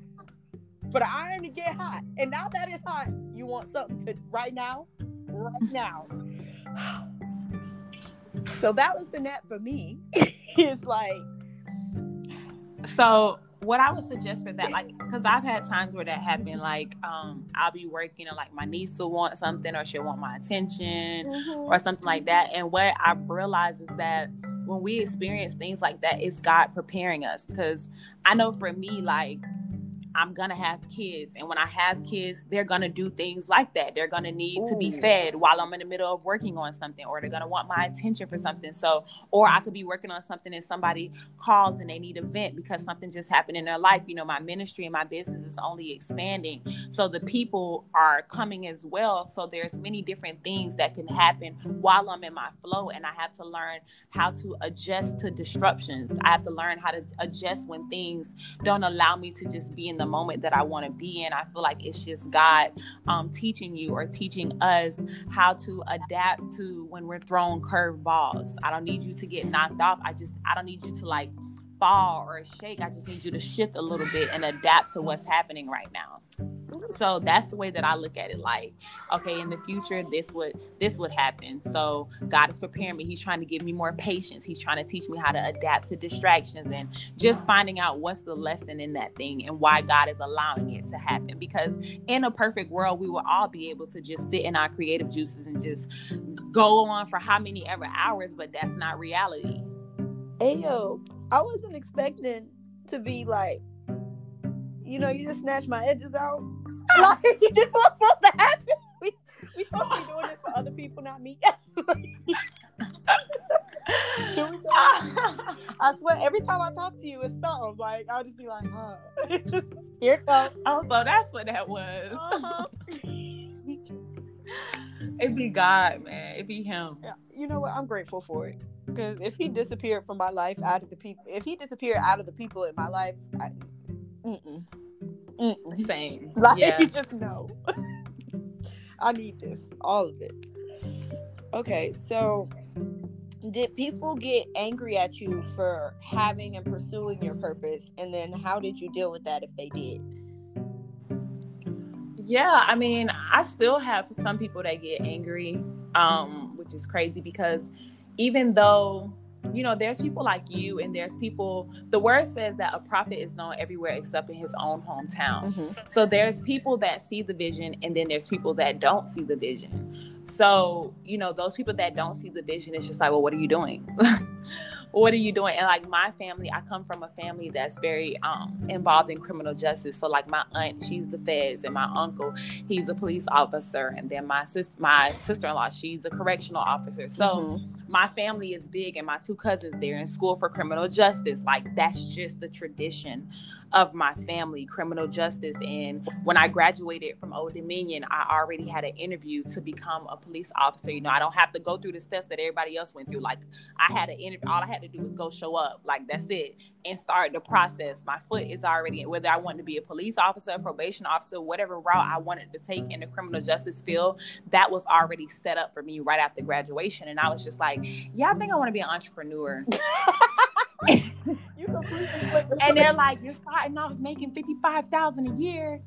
for the iron to get hot. And now that it's hot, you want something to right now, right now. so balancing that for me is like. So what I would suggest for that, like, because I've had times where that happened. Like, um, I'll be working, and like my niece will want something, or she'll want my attention, mm-hmm. or something like that. And what I realize is that when we experience things like that, it's God preparing us. Because I know for me, like I'm gonna have kids, and when I have kids, they're gonna do things like that. They're gonna need Ooh. to be fed while I'm in the middle of working on something, or they're gonna want my attention for something. So, or I could be working on something and somebody calls and they need a vent because something just happened in their life. You know, my ministry and my business is only expanding, so the people are coming as well. So there's many different things that can happen while I'm in my flow, and I have to learn how to adjust to disruptions. I have to learn how to adjust when things don't allow me to just be in the moment that I want to be in. I feel like it's just God um, teaching you or teaching us how to adapt to when we're thrown curveballs. I don't need you to get knocked off. I just, I don't need you to like fall or shake. I just need you to shift a little bit and adapt to what's happening right now. So that's the way that I look at it. Like, okay, in the future, this would this would happen. So God is preparing me. He's trying to give me more patience. He's trying to teach me how to adapt to distractions and just finding out what's the lesson in that thing and why God is allowing it to happen. Because in a perfect world, we will all be able to just sit in our creative juices and just go on for how many ever hours, but that's not reality. Ayo, I wasn't expecting to be like, you know, you just snatch my edges out. like this was supposed to happen. We we supposed to be doing this for other people, not me. I swear, every time I talk to you, it's something like I'll just be like, huh. Here it comes. Oh, so that's what that was. Uh-huh. it be God, man. It be Him. Yeah. You know what? I'm grateful for it because if He disappeared from my life, out of the people, if He disappeared out of the people in my life, I, mm-mm. Mm-mm. Same. Like yeah. you just know. I need this, all of it. Okay, so did people get angry at you for having and pursuing your purpose and then how did you deal with that if they did yeah i mean i still have some people that get angry um which is crazy because even though you know, there's people like you, and there's people. The word says that a prophet is known everywhere except in his own hometown. Mm-hmm. So there's people that see the vision, and then there's people that don't see the vision. So, you know, those people that don't see the vision, it's just like, well, what are you doing? what are you doing? And like my family, I come from a family that's very um, involved in criminal justice. So like my aunt, she's the feds, and my uncle, he's a police officer, and then my sister, my sister-in-law, she's a correctional officer. So mm-hmm. My family is big, and my two cousins, they're in school for criminal justice. Like that's just the tradition of my family, criminal justice. And when I graduated from Old Dominion, I already had an interview to become a police officer. You know, I don't have to go through the steps that everybody else went through. Like I had an interview, all I had to do was go show up. Like that's it. And start the process. My foot is already whether I wanted to be a police officer, a probation officer, whatever route I wanted to take in the criminal justice field, that was already set up for me right after graduation. And I was just like, yeah, I think I want to be an entrepreneur. and they're like, you're starting off making fifty five thousand a year.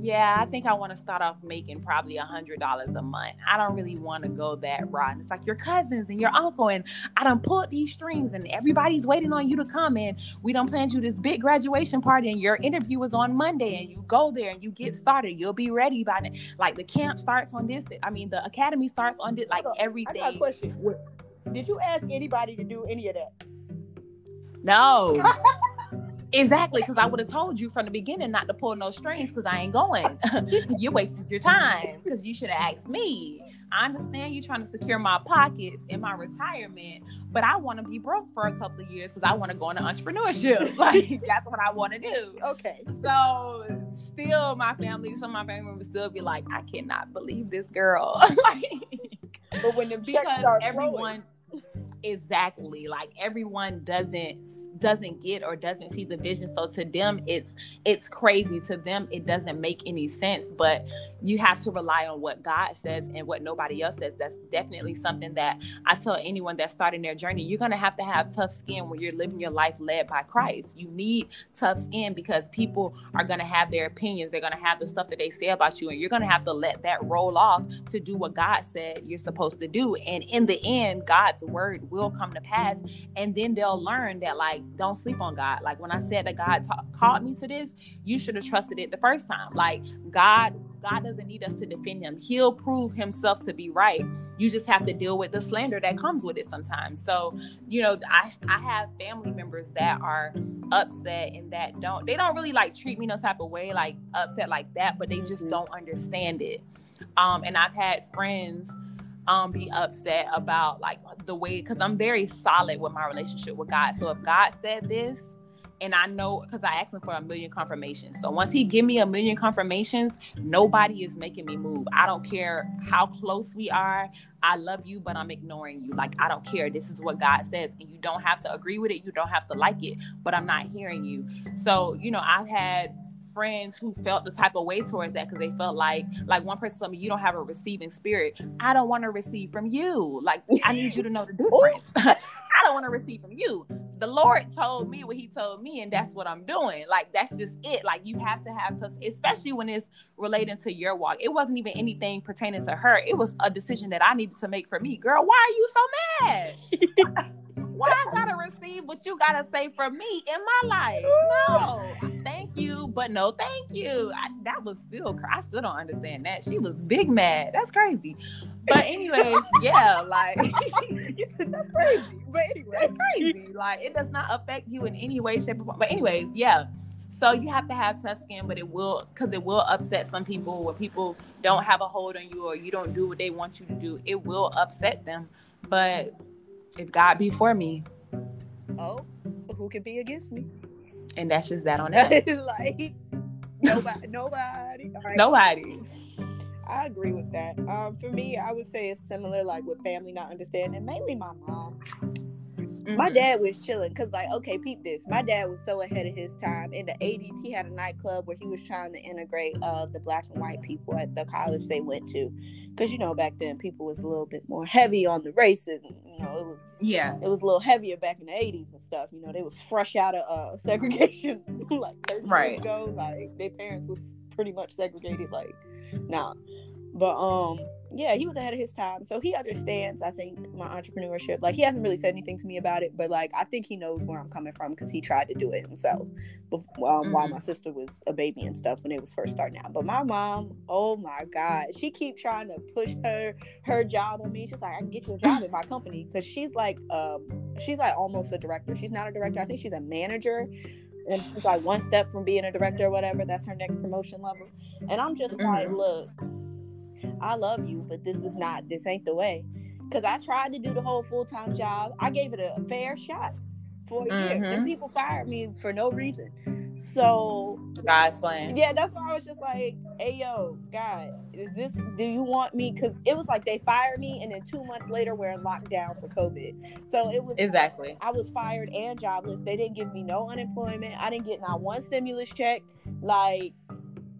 Yeah, I think I want to start off making probably a hundred dollars a month. I don't really want to go that route. And it's like your cousins and your uncle, and I don't pull these strings, and everybody's waiting on you to come. And we don't plan you this big graduation party, and your interview is on Monday, and you go there and you get started. You'll be ready by then. Like the camp starts on this. I mean, the academy starts on this. Like everything. I got a question. Did you ask anybody to do any of that? No. Exactly, because I would have told you from the beginning not to pull no strings because I ain't going. You're wasting your time because you should have asked me. I understand you trying to secure my pockets in my retirement, but I want to be broke for a couple of years because I want to go into entrepreneurship. Like that's what I want to do. Okay. So still, my family, some of my family members still be like, I cannot believe this girl. like, But when the because everyone exactly. Like everyone doesn't doesn't get or doesn't see the vision. So to them it's it's crazy. To them it doesn't make any sense. But you have to rely on what god says and what nobody else says. That's definitely something that i tell anyone that's starting their journey. You're going to have to have tough skin when you're living your life led by christ. You need tough skin because people are going to have their opinions. They're going to have the stuff that they say about you and you're going to have to let that roll off to do what god said you're supposed to do. And in the end god's word will come to pass and then they'll learn that like don't sleep on God. Like when I said that God ta- called me to this, you should have trusted it the first time. Like God, God doesn't need us to defend him. He'll prove himself to be right. You just have to deal with the slander that comes with it sometimes. So, you know, I I have family members that are upset and that don't they don't really like treat me no type of way like upset like that, but they just Mhm. don't understand it. Um and I've had friends um be upset about like the way because I'm very solid with my relationship with God. So if God said this and I know because I asked him for a million confirmations. So once he give me a million confirmations, nobody is making me move. I don't care how close we are. I love you, but I'm ignoring you. Like I don't care. This is what God says, and you don't have to agree with it. You don't have to like it, but I'm not hearing you. So you know, I've had friends who felt the mm-hmm. type of way towards that because they felt like like one person told me you don't have a receiving spirit. I don't want to receive from you. Like i need you to know the difference. I don't want to receive from you. The lord told me what he told me and that's what i'm doing. Like that's just it. Like you have to have to especially when it's relating to your walk. It wasn't even anything pertaining to her. It was a decision that i needed to make for me. Girl why are you so mad why I gotta receive what you gotta say from me in my life? No, thank you, but no, thank you. I, that was still, I still don't understand that. She was big mad. That's crazy. But anyway, yeah, like That's crazy. But anyway. that's crazy. Like it does not affect you in any way, shape, or form. But anyways, yeah. So you have to have tough skin, but it will because it will upset some people when people don't have a hold on you or you don't do what they want you to do. It will upset them. But if God be for me, Oh, who can be against me? and that's just that on that. like nobody, nobody. Right. Nobody. I agree with that. Um, for me, I would say it's similar, like with family not understanding. Mainly my mom. My Mhm. dad was chilling because, like, okay, peep this. My dad was so ahead of his time. In the '80s, he had a nightclub where he was trying to integrate uh, the black and white people at the college they went to, because you know back then people was a little bit more heavy on the racism. You know, it was Yeah. it was a little heavier back in the 80s and stuff. You know, they was fresh out of uh, segregation like 30 Right. years ago. Like their parents was pretty much segregated. Like, nah. But um, yeah, he was ahead of his time, so he understands. I think my entrepreneurship. Like, he hasn't really said anything to me about it, but like, I think he knows where I'm coming from because he tried to do it himself. But um, while Mhm. my sister was a baby and stuff when it was first starting out. But my mom, oh my god, she keep trying to push her her job on me. She's like, I can get you a job at my company because she's like, um, she's like almost a director. She's not a director. I think she's a manager. And she's like one step from being a director or whatever. That's her next promotion level. And I'm just like, Mhm. look, I love you, but this is not, this ain't the way. Because I tried to do the whole full time job. I gave it a fair shot for a year. And Mhm. people fired me for no reason. So God's plan. yeah, that's why I was just like, "Hey, yo, God, is this? Do you want me?" Because it was like they fired me, and then two months later, we're in lockdown for COVID. So it was Exactly. I was fired and jobless. They didn't give me no unemployment. I didn't get not one stimulus check. Like,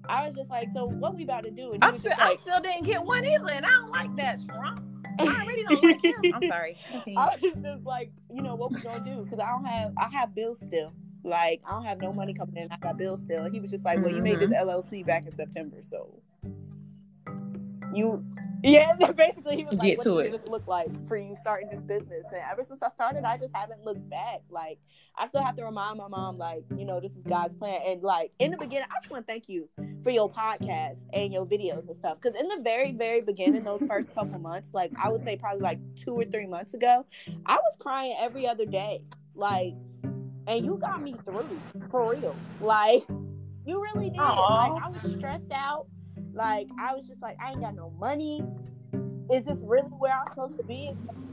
I was just like, "So what we about to do?" And I'm was still, just I still didn't get one either, and I don't like that, Trump. I already don't like him. I'm sorry. Continue. I was just like, you know, what we gonna do? Because I don't have, I have bills still. Like, I don't have no money coming in. I got bills still. And he was just like, well, you made this Mm-hmm. LLC back in September, so you, yeah. Basically, he was like, Get what to does it. this look like for you starting this business? And ever since I started, I just haven't looked back. Like, I still have to remind my mom, like, you know, this is God's plan. And like in the beginning, I just want to thank you for your podcast and your videos and stuff. Because in the very, very beginning, those first couple months, like I would say probably like two or three months ago, I was crying every other day. Like and you got me through for real. Like you really did. Aww. Like I was stressed out. Like I was just like, I ain't got no money. Is this really where I'm supposed to be?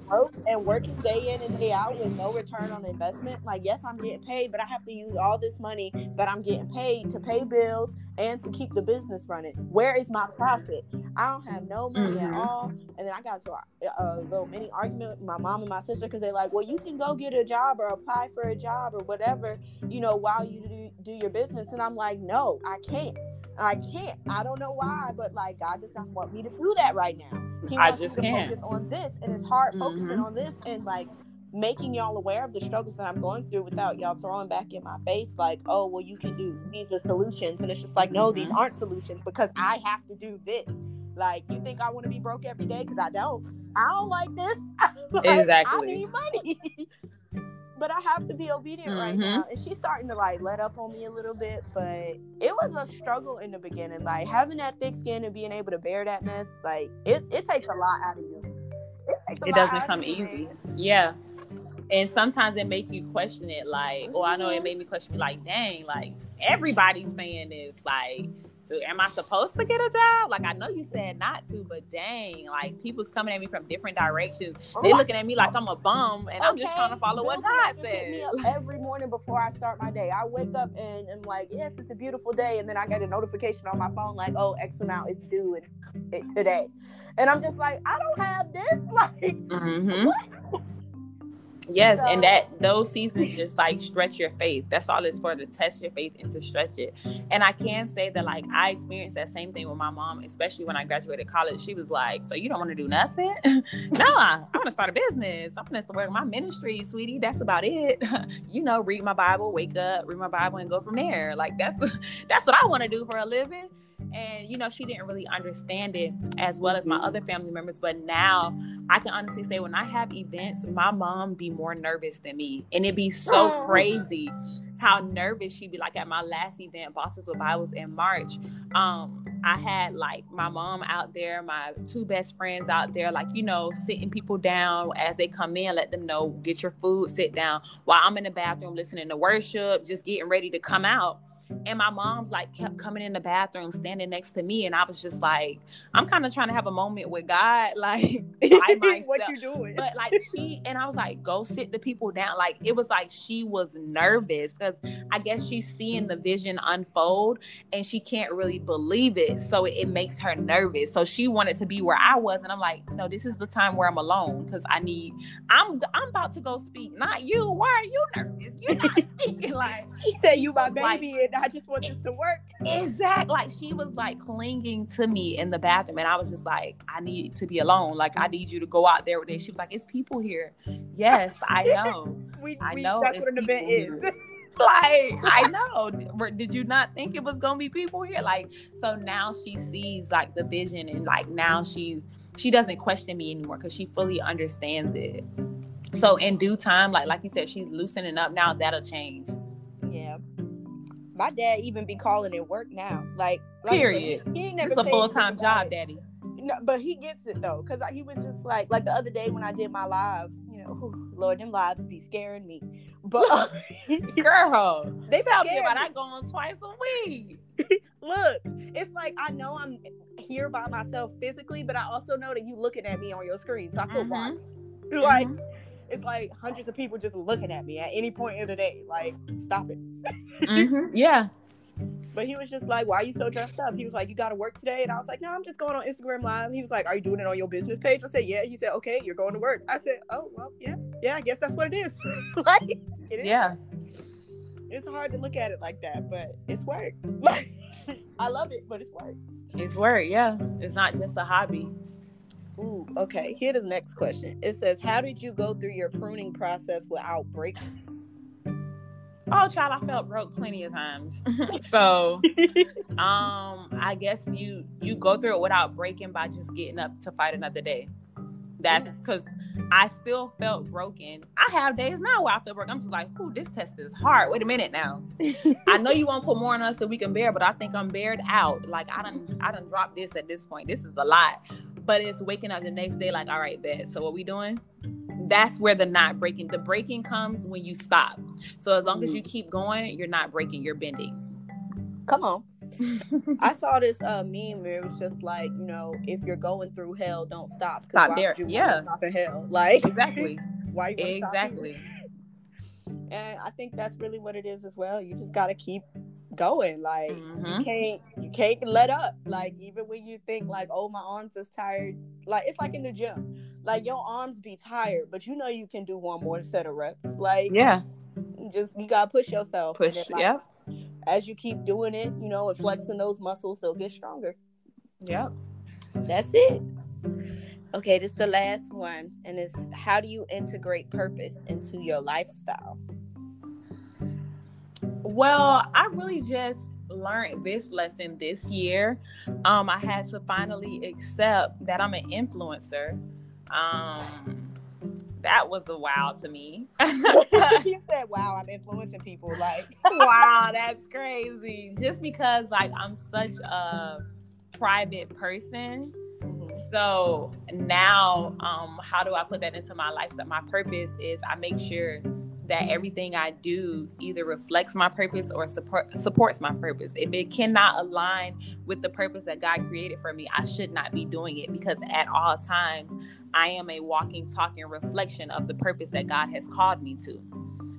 broke and working day in and day out with no return on investment. Like, yes, I'm getting paid, but I have to use all this money that I'm getting paid to pay bills and to keep the business running. Where is my profit? I don't have no money mm-hmm. at all. And then I got to a, a, little mini argument with my mom and my sister because they're like, well, you can go get a job or apply for a job or whatever, you know, while you do, do your business. And I'm like, no, I can't. I can't. I don't know why, but like God does not want me to do that right now. He wants me to can't. focus on this, and it's hard mm-hmm. focusing on this and like making y'all aware of the struggles that I'm going through without y'all throwing back in my face like, oh, well, you can do these are solutions, and it's just like, no, these mm-hmm. aren't solutions because I have to do this. Like, you think I want to be broke every day because I don't. I don't like this. like, exactly. I need money. but I have to be obedient mm-hmm. right now. And she's starting to like let up on me a little bit, but it was a struggle in the beginning. Like having that thick skin and being able to bear that mess, like it, it takes a lot out of you. It takes it doesn't come easy. Yeah. And sometimes it make you question it, like, oh, I know it mm-hmm. made me question, like, dang, like everybody's saying this, like, Am I supposed to get a job? Like I know you said not to, but dang, like people's coming at me from different directions. They looking at me like I'm a bum, and okay. I'm just trying to follow what God says. every morning before I start my day, I wake up and I'm like, yes, it's a beautiful day, and then I get a notification on my phone like, oh, X amount is due today, and I'm just like, I don't have this. Like, mm-hmm. what? Yes, and that those seasons just like stretch your faith. That's all it's for to test your faith and to stretch it. And I can say that like I experienced that same thing with my mom, especially when I graduated college. She was like, "So you don't want to do nothing? no, I want to start a business. I'm gonna start my ministry, sweetie. That's about it. you know, read my Bible, wake up, read my Bible, and go from there. Like that's that's what I want to do for a living." And you know she didn't really understand it as well as my other family members but now i can honestly say when i have events my mom be more nervous than me. And it'd be so crazy how nervous she'd be like at my last event bosses with bibles in march. Um I had like my mom out there, my two best friends out there, like, you know, sitting people down as they come in, let them know, get your food, sit down. While I'm in the bathroom listening to worship, just getting ready to come out and my mom's like kept coming in the bathroom standing next to me and i was just like i'm kind of trying to have a moment with god like what you doing? But like she and i was like go sit the people down. Like it was like she was nervous because i guess she's seeing the vision unfold and she can't really believe it. So it, it makes her nervous. So she wanted to be where i was and i'm like no this is the time where i'm alone because i need i'm i'm about to go speak. Not you. Why are you nervous? You're not speaking. Like she said you my baby like, and I just want this to work. Exactly. Like she was like clinging to me in the bathroom, and I was just like, I need to be alone. Like I need you to go out there with it. She was like, It's people here. Yes, I know. we, I we, know. That's what an event is. like I know. Did you not think it was gonna be people here? Like so now she sees like the vision, and like now she's she doesn't question me anymore because she fully understands it. So in due time, like like you said, she's loosening up now. That'll change my dad even be calling it work now. Like, like period. He, ain't never it's a full time job, daddy. No, but he gets it though, cause he was just like, like the other day when I did my live, you know, whew, Lord, them lives be scaring me. But girl, they tell me about I go on twice a week. Look, it's like I know I'm here by myself physically, but I also know that you looking at me on your screen, so I feel mm-hmm. watched. Like. Mm-hmm it's like hundreds of people just looking at me at any point in the day. Like, stop it. mm-hmm. Yeah. But he was just like, "Why are you so dressed up?" He was like, "You got to work today," and I was like, "No, I'm just going on Instagram Live." He was like, "Are you doing it on your business page?" I said, "Yeah." He said, "Okay, you're going to work." I said, "Oh, well, yeah, yeah. I guess that's what it is." like, it is. Yeah. It's hard to look at it like that, but it's work. Like, I love it, but it's work. It's work. Yeah, it's not just a hobby. Ooh, okay. Here is the next question. It says, "How did you go through your pruning process without breaking?" Oh, child, I felt broke plenty of times. so, um, I guess you you go through it without breaking by just getting up to fight another day. That's because I still felt broken. I have days now where I feel broken. I'm just like, "Ooh, this test is hard." Wait a minute now. I know you won't put more on us than we can bear, but I think I'm bared out. Like I don't, I don't drop this at this point. This is a lot but it's waking up the next day like, all right, bet. So what we doing? that's where the not breaking the breaking comes when you stop so as long as you mm-hmm. keep going you're not breaking you're bending come on I saw this uh, meme where it was just like, you know, if you're going through hell, don't stop. Stop there. yeah. Stop in hell. Like exactly. why? exactly. and I think that's really what it is as well. You just got to keep going. Like mm-hmm. you can't you can't let up. Like even when you think like, oh, my arms is tired. Like it's like in the gym. Like your arms be tired, but you know you can do one more set of reps. Like yeah, just you gotta push yourself. Push. Like, yeah. As you keep doing it, you know, and flexing those muscles, they'll get stronger. Yep. That's it. Okay, this is the last one, and it's how do you integrate purpose into your lifestyle? Well, I really just learned this lesson this year. Um, I had to finally accept that I'm an influencer. Um, that was a wow to me. you said, "Wow, I'm influencing people." Like, wow, that's crazy. Just because, like, I'm such a private person so now um, how do i put that into my lifestyle my purpose is i make sure that mm-hmm. everything i do either reflects my purpose or support supports my purpose. If it cannot align with the purpose that god created for me i should not be doing it because at all times i am a walking talking reflection of the purpose that god has called me to.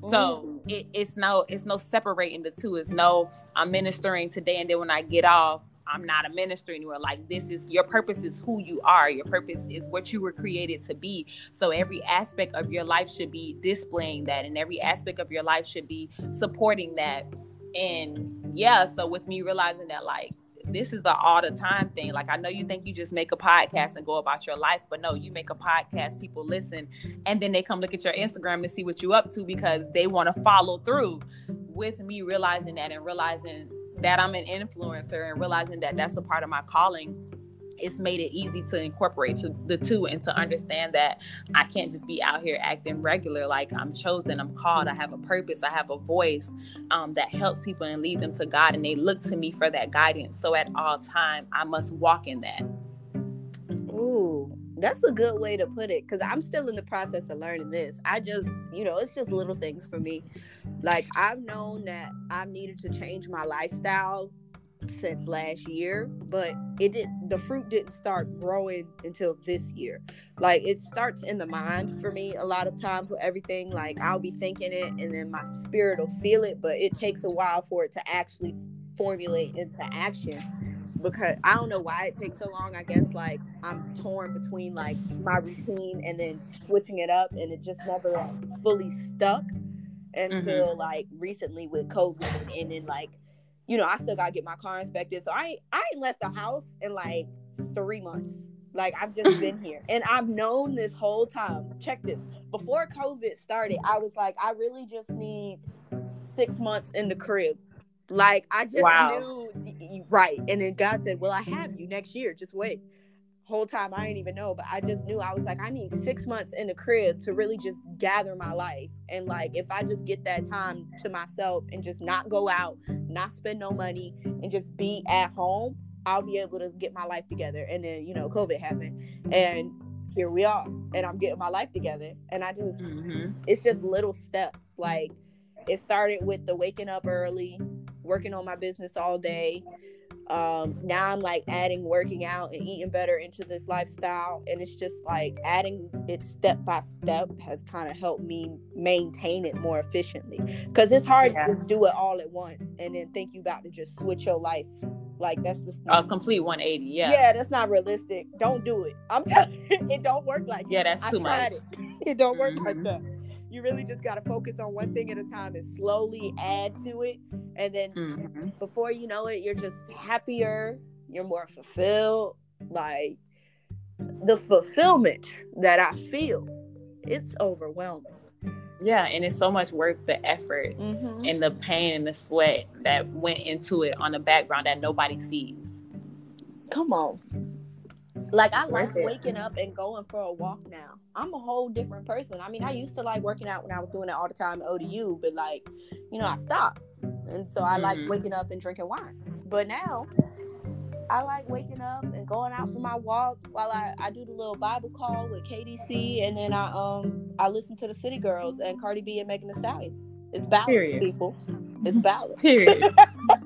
So mm-hmm. it, it's no it's no separating the two. It's no i'm ministering today and then when i get off I'm mm-hmm. not a minister anymore. Like this is your purpose is who you are. Your purpose is what you were created to be. So every aspect of your life should be displaying that and every aspect of your life should be supporting that. And yeah, so with me realizing that like this is the all the time thing. Like I know you think you just make a podcast and go about your life, but no, you make a podcast, people listen, and then they come look at your Instagram to see what you up to because they want to follow through. With me realizing that and realizing that I'm an influencer and realizing that that's a part of my calling it's made it easy to incorporate to the two and to understand that I can't just be out here acting regular. Like I'm chosen, I'm called, I have a purpose, I have a voice um, that helps people and lead them to God, and they look to me for that guidance. So at all time, I must walk in that. Ooh, that's a good way to put it because I'm still in the process of learning this. I just, you know, it's just little things for me. Like I've known that I've needed to change my lifestyle since last year, but it didn't. the fruit didn't start growing until this year. Like it starts in the mind for me a lot of times with everything. Like I'll be thinking it and then my spirit will feel it, but it takes a while for it to actually formulate into action because I don't know why it takes so long. I guess like I'm torn between like my routine and then switching it up, and it just never like, fully stuck until mm-hmm. like recently with COVID, and then like you know I still gotta get my car inspected, so I I ain't left the house in like three months. Like I've just been here, and I've known this whole time. Check this. Before COVID started, I was like, I really just need six months in the crib like I just wow. knew right. And then God said, Well, I have you next year. Just wait. Whole time I didn't even know, but I just knew I was like, I need six months in the crib to really just gather my life. And like if I just get that time to myself and just not go out, not spend no money, and just be at home, I'll be able to get my life together. And then, you know, COVID happened. And here we are. And I'm getting my life together. And I just mm-hmm. it's just little steps. Like it started with the waking up early, working on my business all day. Um, now I'm like adding working out and eating better into this lifestyle. And it's just like adding it step by step has kind of helped me maintain it more efficiently. Cause it's hard yeah. to just do it all at once and then think you about to just switch your life. Like that's just a complete 180. Yeah. Yeah, that's not realistic. Don't do it. I'm telling you, it don't work like that. Yeah, that's too much. It. it don't work mm-hmm. like that you really just got to focus on one thing at a time and slowly add to it. And then mm-hmm. before you know it you're just happier you're more fulfilled. Like the fulfillment that i feel it's overwhelming. Yeah and it's so much worth the effort mm-hmm. and the pain and the sweat that went into it on the background that nobody sees. Come on like I like waking up and going for a walk now. I'm a whole different person. I mean, I used to like working out when I was doing it all the time at ODU, but like, you know, I stopped. And so I mm-hmm. like waking up and drinking wine. But now I like waking up and going out for my walk while I, I do the little Bible call with KDC and then I um I listen to the City Girls and Cardi B and Megan Thee Stallion. It's balance, Period. people. It's balance. Period.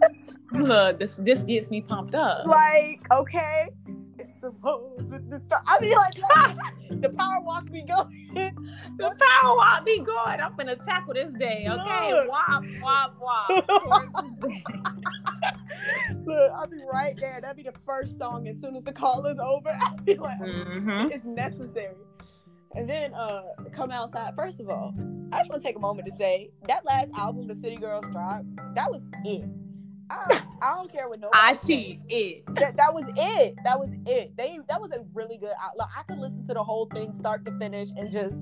Look, this this gets me pumped up. Like, okay, it's supposed to. I mean, like, the power walk be going. the power walk be going. I'm gonna tackle this day. Okay, Look. wop wop wop. Look, I'll be right there. That'd be the first song as soon as the call is over. I'll be like, mm-hmm. it's necessary. And then uh come outside. First of all, I just want to take a moment to say that last album, the City Girls dropped, that was it. I don't, I don't care what nobody. I cheat it. That, that was it. That was it. They that was a really good outlook. I could listen to the whole thing start to finish and just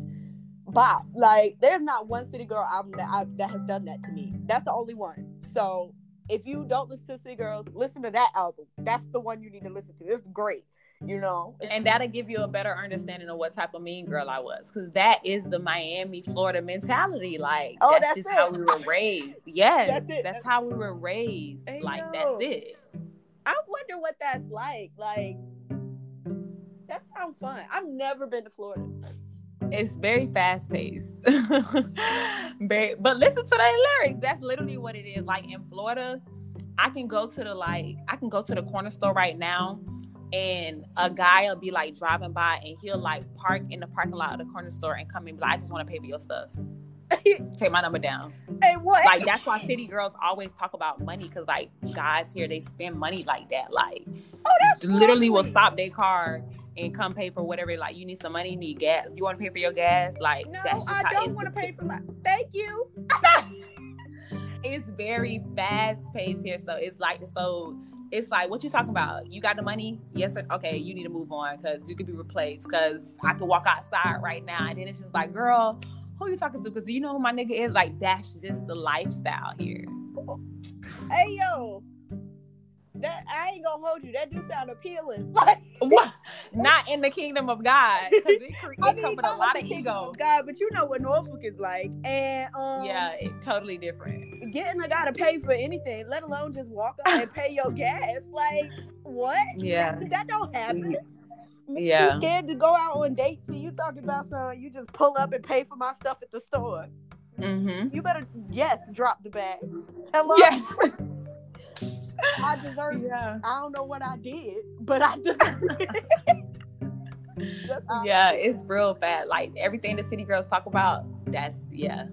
bop. Like there's not one City Girl album that I that has done that to me. That's the only one. So if you don't listen to City Girls, listen to that album. That's the one you need to listen to. It's great you know. And that'll give you a better understanding of what type of mean girl I was. Cause that is the Miami, Florida mentality. Like oh, that's, that's, just it. how we were raised. Yes. that's it. That's how we were raised. I like know. that's it. I wonder what that's like. Like that sounds fun. I've never been to Florida. It's very fast paced. very but listen to the lyrics. That's literally what it is. Like in Florida, I can go to the like I can go to the corner store right now and a guy will be like driving by and he'll like park in the parking lot of the corner store and come in like, I just want to pay for your stuff. Take my number down. Hey, what? Like that's why city girls always talk about money because like guys here they spend money like that. Like, oh, that's literally will stop their car and come pay for whatever. Like, you need some money, need gas. You want to pay for your gas? Like, no, I don't want to pay for my. Thank you. it's very fast paced here, so it's like the so it's like, what you talking about? You got the money? Yes. Okay, you need to move on because you could be replaced. Because I could walk outside right now, and then it's just like, girl, who you talking to? Because you know who my nigga is. Like that's just the lifestyle here. Hey yo, that I ain't gonna hold you. That do sound appealing. what? Not in the kingdom of God. Because it, I mean, with a lot of ego. God, but you know what Norfolk is like, and um, yeah, it, totally different. Getting a guy to pay for anything, let alone just walk up and pay your gas. Like what? Yeah, that don't happen. Yeah, you scared to go out on dates. See, you talking about some? You just pull up and pay for my stuff at the store. Mm-hmm. You better yes, drop the bag. Hello. Yes. I deserve yeah. I don't know what I did, but I deserve it. yeah, it's real bad. Like everything the city girls talk about, that's yeah.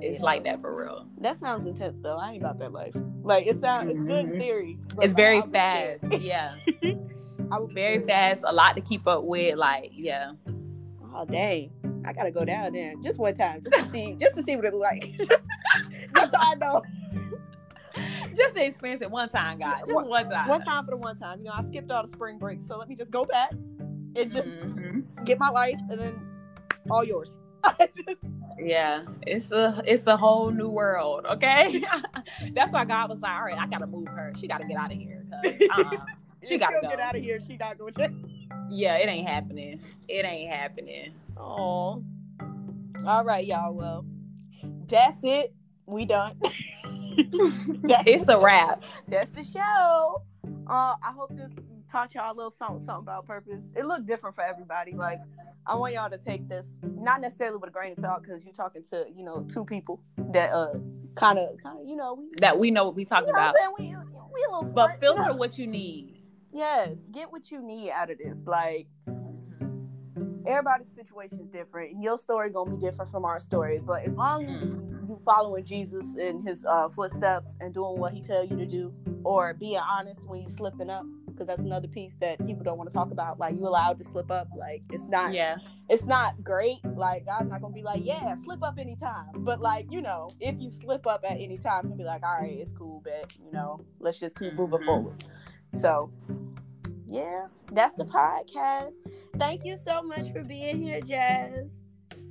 It's yeah. like that for real. That sounds intense though. I ain't about that life. Like it sounds it's good in mm-hmm. theory. It's very fast. yeah. I was very fast, a lot to keep up with. Like, yeah. Oh dang. I gotta go down there just one time, just to see, just to see what it like, just, just so I know just to experience it one time, guys. Just one, one, time. One time for the one time. You know, I skipped all the spring break, so let me just go back and just mm-hmm. get my life, and then all yours. Yeah, it's a it's a whole new world. Okay, that's why God was like, all right, I gotta move her. She gotta get out of here. Uh, she gotta go. get out of here. She not going to. Yeah, it ain't happening. It ain't happening. Oh. All right, y'all. Well, that's it. We done. it's a wrap. That's the show. Uh, I hope this taught y'all a little something, something about purpose. It looked different for everybody. Like, I want y'all to take this not necessarily with a grain of salt because you're talking to you know two people that uh kind of kind of you know we, that we know what we talking you know about. We, we a little smart, but filter you know? what you need. Yes, get what you need out of this. Like everybody's situation is different, and your story gonna be different from our story. But as long as mm you following Jesus in his uh, footsteps and doing what he tell you to do, or being honest when you slipping up, because that's another piece that people don't want to talk about. Like you allowed to slip up, like it's not, yeah, it's not great. Like God's not gonna be like, yeah, slip up anytime. But like you know, if you slip up at any time, he'll be like, all right, it's cool, but you know, let's just keep moving mm-hmm. forward. So yeah, that's the podcast. Thank you so much for being here, Jazz.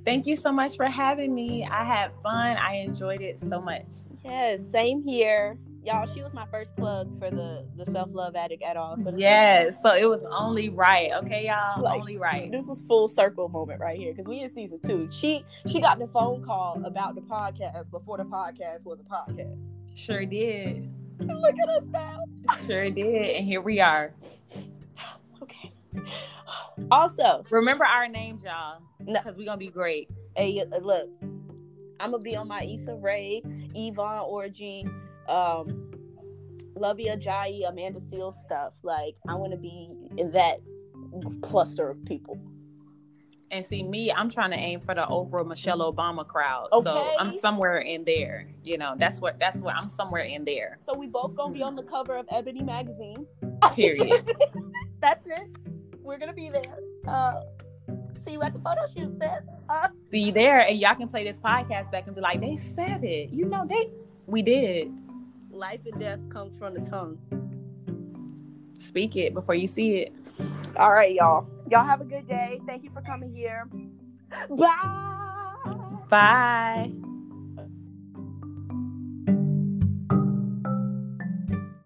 Thank you so much for having me. I had fun. I enjoyed it so much. Yes, same here. Y'all, she was my first plug for the the self love addict at all. So yes, so it was only right. Okay, y'all, like, only right. This was full circle moment right here because we in season two. She she got the phone call about the podcast before the podcast was a podcast. Sure did. Look at us now. Sure did, and here we are. Okay. Also, Remember our names, y'all, No. because we're gonna be great. hey, look, I'm gonna be on my Issa Rae, Yvonne Orji, um, Luvvie Ajayi, Amanda Seales stuff. Like, I want to be in that cluster of people. And see me, I'm trying to aim for the Oprah Michelle Obama crowd. Okay. So I'm somewhere in there. You know, that's what that's what I'm somewhere in there. So we both gonna be on the cover of Ebony magazine. Period. That's it. We're gonna be there. Uh, see you at the photo shoot, sis. Uh, See you there, and y'all can play this podcast back and be like, they said it. You know, they we did. Life and death comes from the tongue. Speak it before you see it. All right, y'all. Y'all have a good day. Thank you for coming here. Bye. Bye.